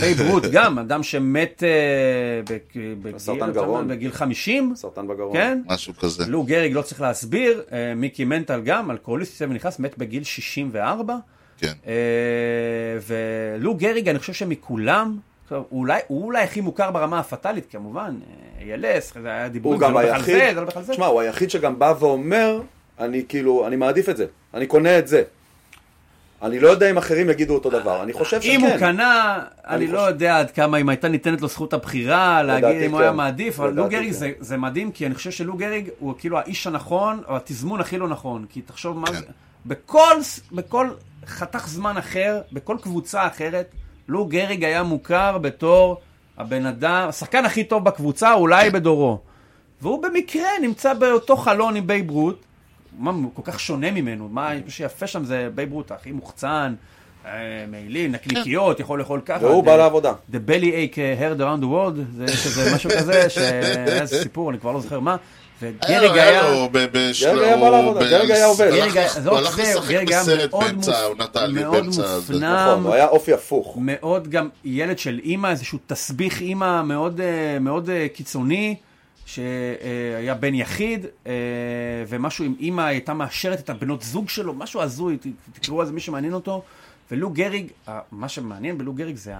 בייב רות גם, אדם שמת בג- בגיל-
סרטן גרון.
בגיל 50,
סרטן בגרון.
כן?
משהו כזה.
לו גריג לא צריך להסביר, מיקי מנטל גם, אלכוהוליסט יוצא ונכנס, מת בגיל 64.
כן.
אה, ולו גריג, אני חושב שמכולם, עכשיו, הוא אולי, הוא אולי הכי מוכר ברמה הפטאלית, כמובן, אה, ALS, זה היה דיבור, זה לא בכלל זה, זה לא בכלל זה.
תשמע, הוא היחיד שגם בא ואומר, אני כאילו, אני מעדיף את זה, אני קונה את זה. אני לא יודע אם אחרים יגידו אותו דבר, אני חושב שכן.
אם הוא קנה, אני לא יודע עד כמה, אם הייתה ניתנת לו זכות הבחירה, להגיד אם הוא היה
כן.
מעדיף, אבל לו גריג
כן.
זה- מדהים, כי אני חושב שלו גריג הוא כאילו האיש הנכון, או התזמון הכי לא נכון, כי תחשוב מה
כן.
זה, בכל חתך זמן אחר, בכל קבוצה אחרת, לו גריג היה מוכר בתור הבן אדם, השחקן הכי טוב בקבוצה, אולי בדורו. והוא במקרה נמצא באותו חלון עם בייב רות, מה, כל כך שונה ממנו, מה שיפה שם זה בייב רות הכי מוחצן, אה, מעילים, נקניקיות, יכול לאכול ככה.
והוא בא לעבודה.
The belly ache heard around the world, זה משהו כזה, שהיה סיפור, אני כבר לא זוכר מה,
לו, היה
היה...
לו,
גריג היה בא לעבודה, גריג היה עובד.
הוא הלך לשחק בסרט באמצע העונת העלי,
מאוד
באמצע הזה.
מופנם.
נכון, הוא היה אופי הפוך.
מאוד גם ילד של אימא, איזשהו תסביך אימא מאוד, אה, אה, קיצוני, שהיה בן יחיד, אה, ומשהו עם אימא הייתה מאשרת את הבנות זוג שלו, משהו הזוי, תקראו על זה מי שמעניין אותו. ולו גריג, מה שמעניין בלו גריג זה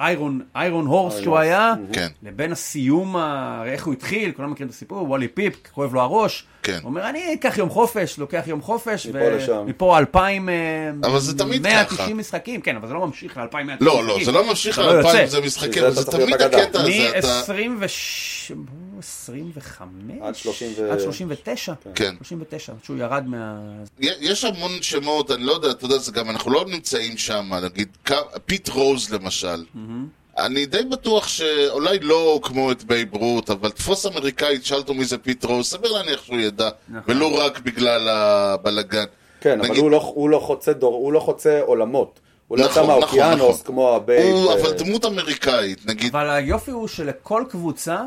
איירון, איירון הורס שהוא היה,
כן.
לבין הסיום, ה... איך הוא התחיל, כולם מכירים את הסיפור, וולי פיפ, כואב לו הראש,
כן.
אומר אני אקח יום חופש, לוקח יום חופש,
מפה ו... לשם.
מפה 2,000, אה,
אבל זה תמיד
190
ככה.
משחקים, כן, אבל זה לא ממשיך ל-2,190 משחקים.
לא, לא, זה לא ממשיך
ל-2,000, לא
משחקים, זה תמיד הקטע הזה. מ-26...
25?
עד 30
עד 39?
כן. כן.
39, שהוא ירד מה...
יש המון שמות, אני לא יודע, אתה יודע, זה גם, אנחנו לא נמצאים שם, נגיד, פיט רוז למשל. אני די בטוח שאולי לא כמו את בייב רות, אבל תפוס אמריקאי, תשאל אותו מי זה פיט רוז, סביר להניח שהוא ידע,
נכון.
ולא רק בגלל הבלאגן.
כן, אבל לא, לא הוא לא חוצה עולמות. הוא לא
נכון,
לא שם
נכון,
האוקיינוס
נכון, נכון.
כמו הבייב.
הוא,
ו...
אבל דמות אמריקאית, נגיד.
אבל היופי הוא שלכל קבוצה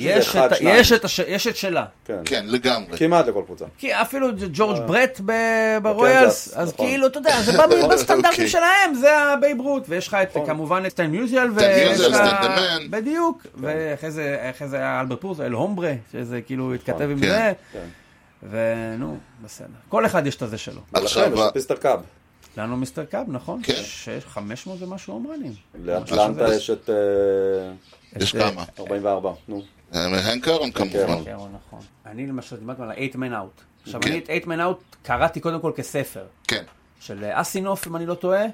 יש
את. יש את הש- יש את שלה.
כן.
כן, לגמרי.
כמעט לכל קבוצה.
כי אפילו ג'ורג' ברט ב- ברויאלס, אז
נכון.
כאילו, אתה יודע, זה בא בסטנדרטים
אוקיי.
שלהם, זה הבייב רות, ויש לך את, כמובן את סטן מיוזיאל, ויש לך... בדיוק, ואחרי זה אחרי זה היה אלברט פוהולס, El Hombre, שזה כאילו התכתב עם
כן,
זה,
כן.
ונו, בסדר. כל אחד יש את הזה שלו.
עכשיו,
Mister Cub.
לנו Mister Cub, נכון?
כן.
שש- 500 ומשהו הומרנים.
לאטלנטה יש את אה,
יש כמה.
44. נו.
הנק ארון כמובן.
קרון,
נכון. אני למשל דיברתי על ה-8 Men Out. עכשיו,
כן.
אני את 8 Men Out קראתי קודם כל כספר.
כן.
של אסינוף, אם אני לא טועה.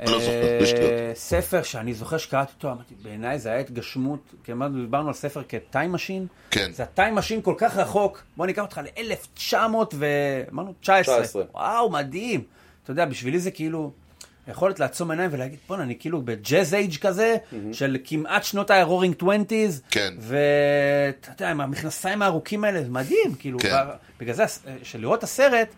לא זוכר,
אה. ספר שאני זוכר שקראתי אותו, אמרתי, בעיניי זה היה התגשמות, כי אמרנו, דיברנו על ספר כ time machine.
כן.
זה ה time machine כל כך רחוק, בוא ניקח אותך ל-1900 ו... אמרנו, 19.
19.
וואו, מדהים. אתה יודע, בשבילי זה כאילו... יכולת לעצום עיניים ולהגיד, בואנה, אני כאילו בג'אז אייג' כזה, של כמעט שנות ה-roaring 20's,
כן.
ואתה יודע, עם המכנסיים הארוכים האלה, זה מדהים, כאילו,
כן.
ו- בגלל זה, שלראות את הסרט,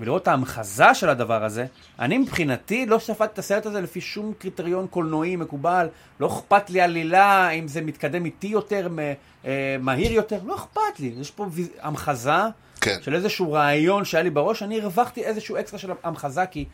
ולראות את ההמחזה של הדבר הזה, אני מבחינתי לא ספגתי את הסרט הזה לפי שום קריטריון קולנועי מקובל, לא אכפת לי עלילה, אם זה מתקדם איטי יותר, אה, מהיר יותר, לא אכפת לי, יש פה המחזה
כן.
של איזשהו רעיון שהיה לי בראש, אני הרווחתי איזשהו אקסטרה של המחזה, כי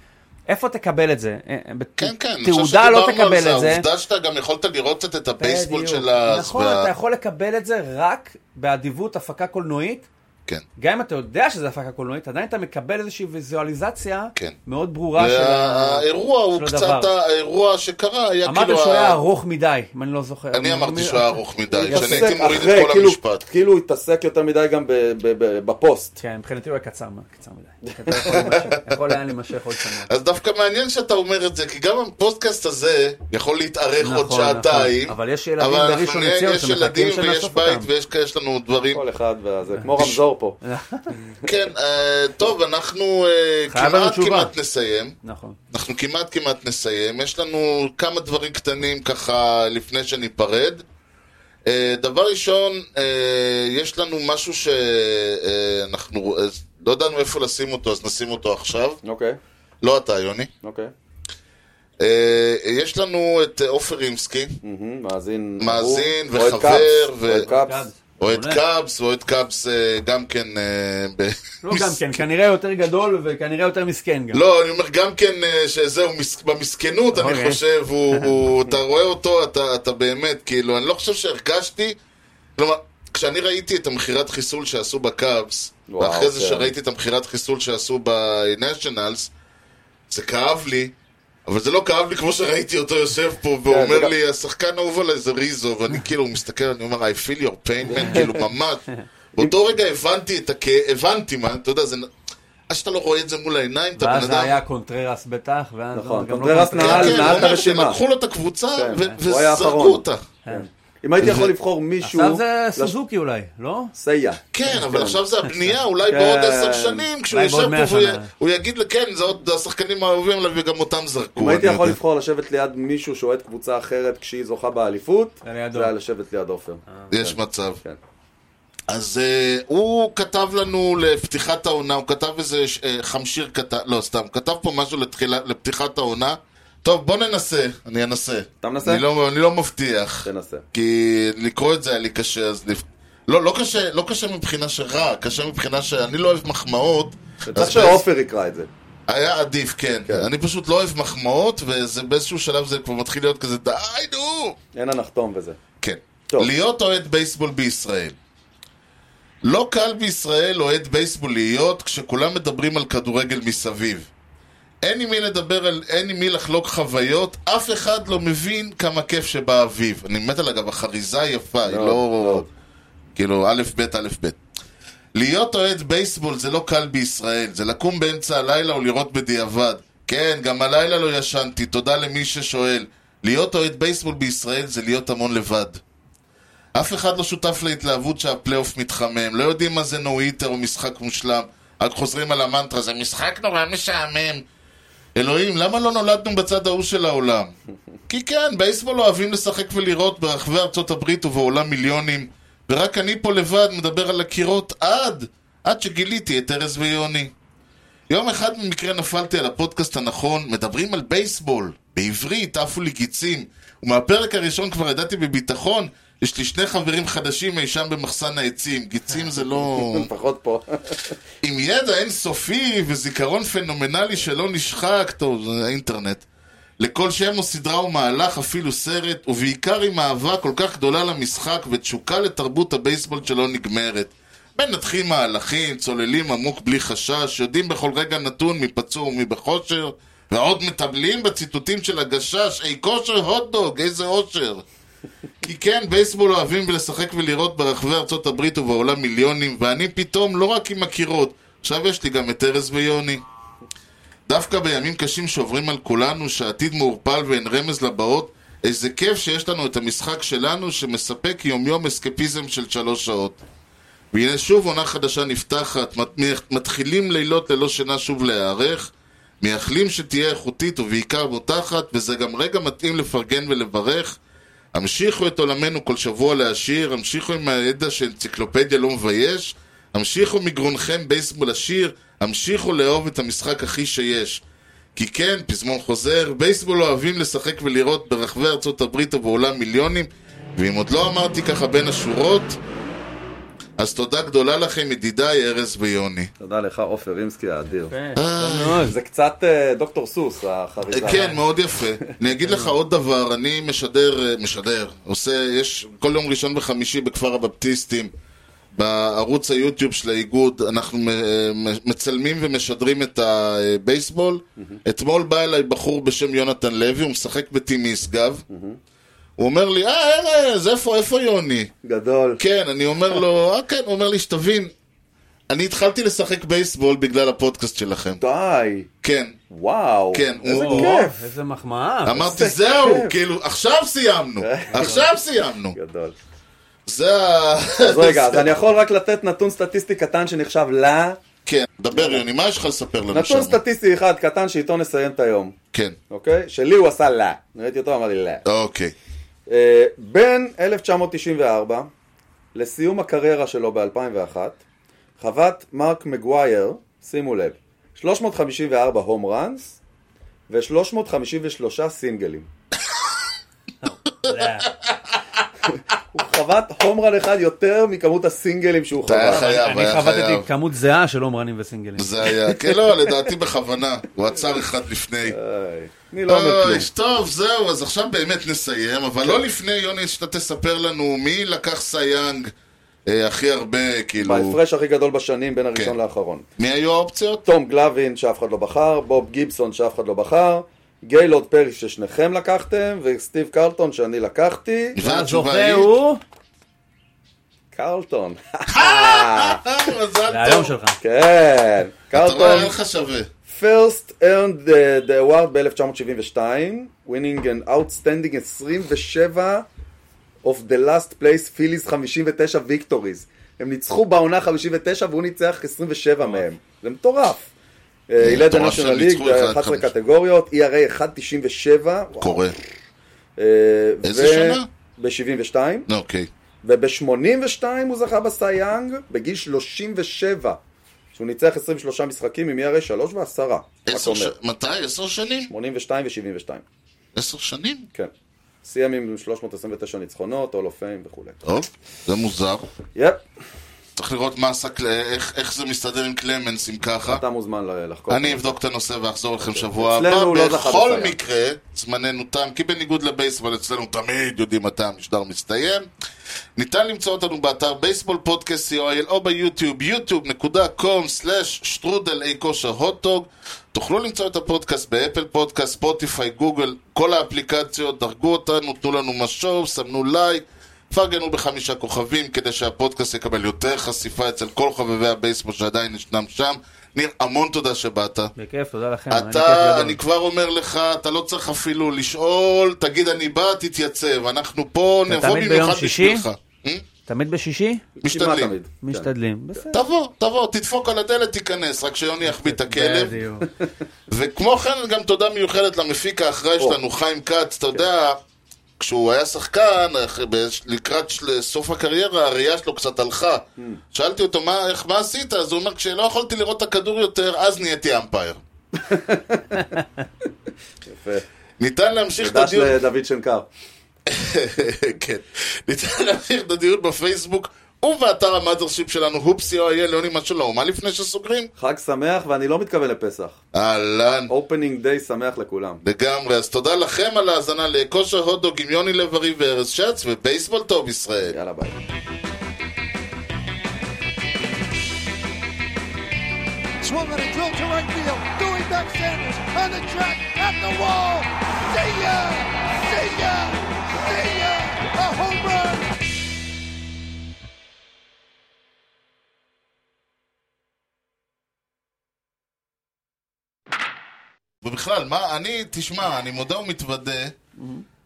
איפה תקבל את זה? אה, אה,
כן, כן, אני חושב
תעודה לא
שדיברנו על
תקבל
זה,
את זה.
העובדה שאתה גם יכולת לראות קצת את הבייסבול
בדיוק.
של ה...
נכון,
וה-
אתה יכול לקבל את זה רק באדיבות הפקה קולנועית.
כן.
גם אם אתה יודע שזה הפקה קולנועית, עדיין אתה מקבל איזושהי ויזואליזציה
כן.
מאוד ברורה של ה-
והאירוע הוא קצת,
הדבר.
האירוע שקרה היה
אמרת
כאילו...
שהוא היה ארוך מדי, אם אני לא זוכר.
אני אמרתי שהוא היה ארוך מדי, שאני הייתי מוריד את כל
כאילו-
המשפט.
כאילו הוא התעסק יותר מדי גם ב- ב- ב- בפוסט.
כן, מבחינתי הוא היה קצר קצר מדי. אתה יכול היה להימשך עוד שנה.
אז דווקא מעניין שאתה אומר את זה, כי גם הפודקאסט הזה יכול להתארך עוד
נכון,
שעתיים.
נכון. אבל יש ילדים
אבל אנחנו
בראשון
נהיה-
לציון
יש
שמחכים
ילדים ויש
שנאסוף
בית
אותם.
ויש יש לנו דברים.
כל אחד, וזה כמו רמזור פה.
כן, אה, טוב, אנחנו אה, כמעט. כמעט נסיים.
נכון.
אנחנו כמעט כמעט נסיים. יש לנו כמה דברים קטנים ככה לפני שניפרד. אה, דבר ראשון, יש לנו משהו שאנחנו... לא ידענו איפה לשים אותו, אז נשים אותו עכשיו.
אוקיי,
לא אתה, יוני.
אוקיי.
אה, יש לנו את אה, עופר רימסקי,
מהמם, מאזין.
מאזין
אהוב. אוהד
וחבר, ו-
אוהד קאבס.
קאבס.
אוהד. קאבס, אוהד קאבס אה, גם כן... אה, ב-
לא גם כן, כנראה יותר גדול וכנראה יותר מסכן גם.
לא, אני אומר גם כן אה, שזהו, מס- במסכנות אני
אוקיי.
חושב, הוא, הוא, אתה רואה אותו, אתה, אתה באמת, כאילו, אני לא חושב שהרגשתי, כלומר, כשאני ראיתי את המכירת חיסול שעשו בקאבס,
וואו,
ואחרי זה
כן.
שראיתי את המכירת חיסול שעשו בנשיונלס, זה כאב לי, אבל זה לא כאב לי כמו שראיתי אותו יושב פה, והוא
כן, זה
אומר
גם-
לי, השחקן האהוב עליי זה ריזו, ואני כאילו מסתכל, אני אומר, I feel your pain, man, כאילו, ממש. באותו רגע הבנתי את הכאב, הבנתי מה, אתה יודע, זה... עד שאתה לא רואה את זה מול העיניים, אתה בן
ואז
אדם...
זה היה קונטררס בטח, ואז
נכון,
לא
קונטררס. נעל-
כן, כן,
נעל
הוא
את
אומר
הרשימה.
שלקחו לו את הקבוצה
כן,
וזרקו. אותה.
כן.
אם הייתי יכול לבחור מישהו...
עכשיו זה סוזוקי אולי, לא?
סייע.
כן, אבל עכשיו זה הבנייה, אולי
כן.
בעוד עשר שנים, כשהוא יושב פה. הוא יגיד, כן, זה עוד השחקנים האהובים עליו וגם אותם זרקו.
אם הייתי יכול. לבחור לשבת ליד מישהו שאוהד קבוצה אחרת כשהיא זוכה באליפות,
זה
היה לשבת ליד עופר.
יש מצב.
כן.
אז uh, הוא כתב לנו לפתיחת העונה, הוא כתב איזה uh, חמשיר קטן, לא סתם, הוא כתב פה משהו לתחילה, לפתיחת העונה. טוב, בוא ננסה, אני אנסה.
אתה מנסה?
אני לא, אני לא מבטיח.
תנסה.
כי לקרוא את זה היה לי קשה, אז... לפ... לא, לא קשה, לא קשה מבחינה שרע, קשה מבחינה שאני לא אוהב מחמאות.
צריך
אז
שעופר יקרא את זה.
היה עדיף, כן.
כן.
אני פשוט לא אוהב מחמאות, וזה באיזשהו שלב זה כבר מתחיל להיות כזה, די, נו!
אין הנחתום וזה.
כן.
טוב.
להיות אוהד בייסבול בישראל. לא קל בישראל אוהד בייסבול להיות כשכולם מדברים על כדורגל מסביב. אין עם מי לדבר על, אין עם מי לחלוק חוויות, אף אחד לא מבין כמה כיף שבאביב. אני מת על אגב, החריזה יפה, היא
מאוד,
לא...
מאוד.
כאילו, א', ב', א', ב'. להיות אוהד בייסבול זה לא קל בישראל, זה לקום באמצע הלילה או לראות בדיעבד. כן, גם הלילה לא ישנתי, תודה למי ששואל. להיות אוהד בייסבול בישראל זה להיות המון לבד. אף אחד לא שותף להתלהבות שהפלייאוף מתחמם, לא יודעים מה זה נו-היטר או משחק מושלם. רק חוזרים על המנטרה, זה משחק נורא משעמם. אלוהים, למה לא נולדנו בצד ההוא של העולם? כי כן, בייסבול אוהבים לשחק ולראות ברחבי ארצות הברית ובעולם מיליונים, ורק אני פה לבד מדבר על הקירות עד, עד שגיליתי את ארז ויוני. יום אחד במקרה נפלתי על הפודקאסט הנכון, מדברים על בייסבול, בעברית עפו לי גיצים, ומהפרק הראשון כבר ידעתי בביטחון, יש לי שני חברים חדשים אי שם במחסן העצים, גיצים זה לא...
לפחות פה.
עם ידע אינסופי וזיכרון פנומנלי שלא נשחק, טוב, זה האינטרנט. לכל שם או סדרה או מהלך, אפילו סרט, ובעיקר עם אהבה כל כך גדולה למשחק ותשוקה לתרבות הבייסבול שלא נגמרת. מנתחים מהלכים, צוללים עמוק בלי חשש, יודעים בכל רגע נתון מי פצוע ומי בכושר, ועוד מטבלים בציטוטים של הגשש, אי כושר הוטדוג, איזה אושר. כי כן, בייסבול אוהבים ולשחק ולראות ברחבי ארצות הברית ובעולם מיליונים, ואני פתאום לא רק עם הקירות, עכשיו יש לי גם את ארז ויוני. דווקא בימים קשים שעוברים על כולנו, שהעתיד מעורפל ואין רמז לבאות, איזה כיף שיש לנו את המשחק שלנו שמספק יומיום אסקפיזם של שלוש שעות. והנה שוב עונה חדשה נפתחת, מת- מתחילים לילות ללא שינה שוב להיערך, מייחלים שתהיה איכותית ובעיקר בוטחת, וזה גם רגע מתאים לפרגן ולברך. המשיכו את עולמנו כל שבוע להשאיר, המשיכו עם הידע שאנציקלופדיה לא מבייש, המשיכו מגרונכם בייסבול עשיר, המשיכו לאהוב את המשחק הכי שיש. כי כן, פזמון חוזר, בייסבול אוהבים לשחק ולראות ברחבי ארצות הברית ובעולם מיליונים, ואם עוד לא אמרתי ככה בין השורות, אז תודה גדולה לכם, ידידיי ארז ויוני.
תודה לך, עופר רימסקי האדיר.
מאוד.
זה קצת אה, דוקטור סוס, החריזה.
כן, מאוד יפה. אני אגיד לך עוד דבר, אני משדר, אה, משדר, עושה, יש כל יום ראשון וחמישי בכפר הבפטיסטים, בערוץ היוטיוב של האיגוד, אנחנו מצלמים ומשדרים את הבייסבול. אתמול בא אליי בחור בשם יונתן לוי, הוא משחק בטים משגב. הוא אומר לי, אה, ארז, איפה, איפה יוני?
גדול.
כן, אני אומר לו, אה, כן, הוא אומר לי, שתבין, אני התחלתי לשחק בייסבול בגלל הפודקאסט שלכם.
די.
כן,
וואו.
כן,
איזה
הוא-
כיף.
איזה מחמאה.
אמרתי,
איזה
זהו,
כיף."
כאילו, עכשיו סיימנו, עכשיו סיימנו.
גדול.
זה ה...
אז רגע, אז אני יכול רק לתת נתון סטטיסטי קטן שנחשב ל...
כן, דבר יוני, מה יש לך לספר לנו שם?
נתון סטטיסטי אחד קטן שאיתו נסיים את היום,
כן,
אוקיי? שלי הוא עשה לה. ראיתי אותו, אמר לי לה.
אוקיי.
אה, בין 1994 לסיום הקריירה שלו ב-2001, חוות מרק מגווייר, שימו לב, 354 הום ראנס ו-353 סינגלים. הוא חבט home run אחד יותר מכמות הסינגלים שהוא
אתה היה
חוות.
חייב,
אני חבטתי
חייב.
כמות זהה של הומרנים וסינגלים.
זה היה, כן, לא, לדעתי בכוונה. הוא עצר אחד לפני.
אני לא אומר כלום.
טוב, זהו, אז עכשיו באמת נסיים, אבל לא לפני, יוני, שאתה תספר לנו מי לקח סיי יאנג אה, הכי הרבה, כאילו...
בהפרש הכי גדול בשנים בין הראשון
כן.
לאחרון.
מי היו האופציות?
תום גלווין שאף אחד לא בחר, בוב גיבסון שאף אחד לא בחר, גיילורד פרי ששניכם לקחתם, וסטיב קרלטון שאני לקחתי.
והתשובה
הזוכה
היא...
הוא...
קרלטון.
אה, מזל
זה היום
טוב.
שלך.
כן,
אתה רואה,
קרלטון.
אין לך שווה.
First earned the, the award ב-1972, winning an outstanding 27 of the last place Phillies 59 victories. הם ניצחו בעונה 59 והוא ניצח 27 מהם. זה מטורף. ילד
מטורף
הנשיונל ליג,
ניצחו אחד
11
חמש.
קטגוריות, ERA 1.97.
קורה.
אה,
איזה שנה?
ב-72.
אוקיי.
וב-82 הוא זכה בסיי יאנג בגיל 37. שהוא ניצח 23 משחקים עם ERA 3 ו-10. מה אתה
עשר ש...
אומר?
מתי? עשר שנים?
82 ו-72.
עשר שנים?
כן. סיים עם 329 ניצחונות, Hall of Fame וכולי.
טוב, זה מוזר.
yep,
צריך לראות מה עשה, איך, איך זה מסתדר עם קלמנס אם ככה.
אתה מוזמן לחקור.
אני אבדוק את הנושא ואחזור לכם שבוע
אצלנו
הבא.
לא
בכל. מקרה, זמננו תם, כי בניגוד לבייסבול, אצלנו תמיד יודעים מתי המשדר מסתיים. ניתן למצוא אותנו באתר בייסבול פודקאסט co.il או ביוטיוב, youtube.com/שטרודל אי כושר הוטדוג. תוכלו למצוא את הפודקאסט באפל פודקאסט, ספוטיפיי, גוגל, כל האפליקציות, דרגו אותנו, תנו לנו משוב, סמנו לייק. פרגנו בחמישה כוכבים כדי שהפודקאסט יקבל יותר חשיפה אצל כל חובבי הבייסבול שעדיין ישנם שם. ניר, המון תודה שבאת.
בכיף, תודה לכם.
אתה,
גדול.
אני כבר אומר לך, אתה לא צריך אפילו לשאול, תגיד אני בא, תתייצב. אנחנו פה נבוא
תמיד ביום
במיוחד
שישי?
בשבילך. אה?
תמיד בשישי?
משתדלים.
תמיד.
משתדלים. בסדר.
תבוא, תבוא, תדפוק על הדלת, תיכנס, רק שיוני יחביא את הכלב.
בדיוק.
וכמו כן, גם תודה מיוחדת למפיק האחראי. שלנו, חיים כץ, אתה יודע, כשהוא היה שחקן, לקראת סוף הקריירה, הראייה שלו קצת הלכה.
Hmm.
שאלתי אותו, "מה- איך- מה עשית? אז הוא אומר, כשלא יכולתי לראות את הכדור יותר, אז נהייתי umpire.
יפה.
ניתן להמשיך את הדיון...
לדוד שנקר.
כן. ניתן להמשיך את הדיון בפייסבוק ובאתר ה mothership שלנו, hoops.co.il, יוני מה שלום. מה לפני שסוגרים?
חג שמח, ואני לא מתכוון לפסח.
אהלן.
Opening Day שמח לכולם.
לגמרי, אז תודה לכם על ההאזנה לכושר הוטדוג עם יוני לב-ארי וארז שץ, ובייסבול טוב ישראל.
יאללה ביי.
ובכלל, מה, אני, תשמע, אני מודה ומתוודה,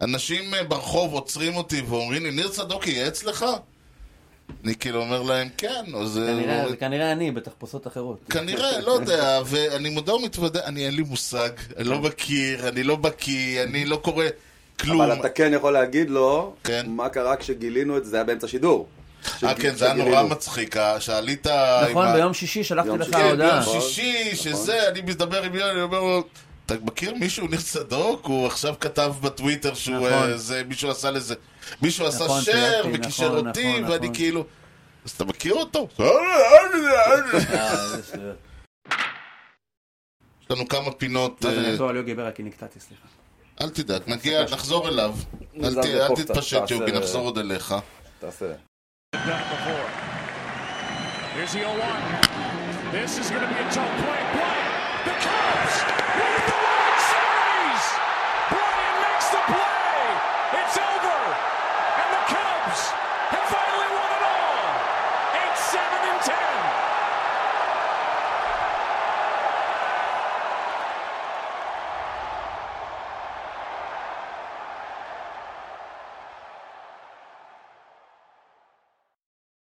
אנשים אה, ברחוב עוצרים אותי ואומרים לי, ניר צדוק ייעץ לך? אני כאילו אומר להם, כן, אז... אה,
כנראה- זה כנראה אני בתחפושות אחרות.
כנראה, לא יודע, ואני מודה ומתוודה, אני אין לי מושג, אני לא מכיר, אני לא בקיא, אני לא קורא כלום.
אבל אתה כן יכול להגיד לו,
כן.
מה קרה כשגילינו את זה, זה היה באמצע שידור.
אה, כן, זה היה נורא מצחיק, אה, שעלית...
נכון, ביום שישי שלחתי לך
שישי,
כן,
הודעה.
ביום שישי, שזה, אני מדבר עם יוני, אני אומר לו, אתה מכיר מישהו, ניר צדוק? הוא עכשיו כתב בטוויטר שהוא,
נכון.
אה, זה, מישהו עשה לזה, מישהו עשה
נכון,
שייר
תיארתי,
וקישר
נכון,
אותי,
נכון,
ואני
נכון.
כאילו, אז אתה מכיר אותו?
אה, איזה.
יש לנו כמה פינות,
מה זה נחזור על יוגי ברק, כי נקטעתי, סליחה.
אל תדאג, נגיע, נחזור אליו. אל תתפשט יוגי, נחזור עוד אליך.
תעשה.
Done it before. Here's the 0 1. This is going to be a tough play. Bryant, the count.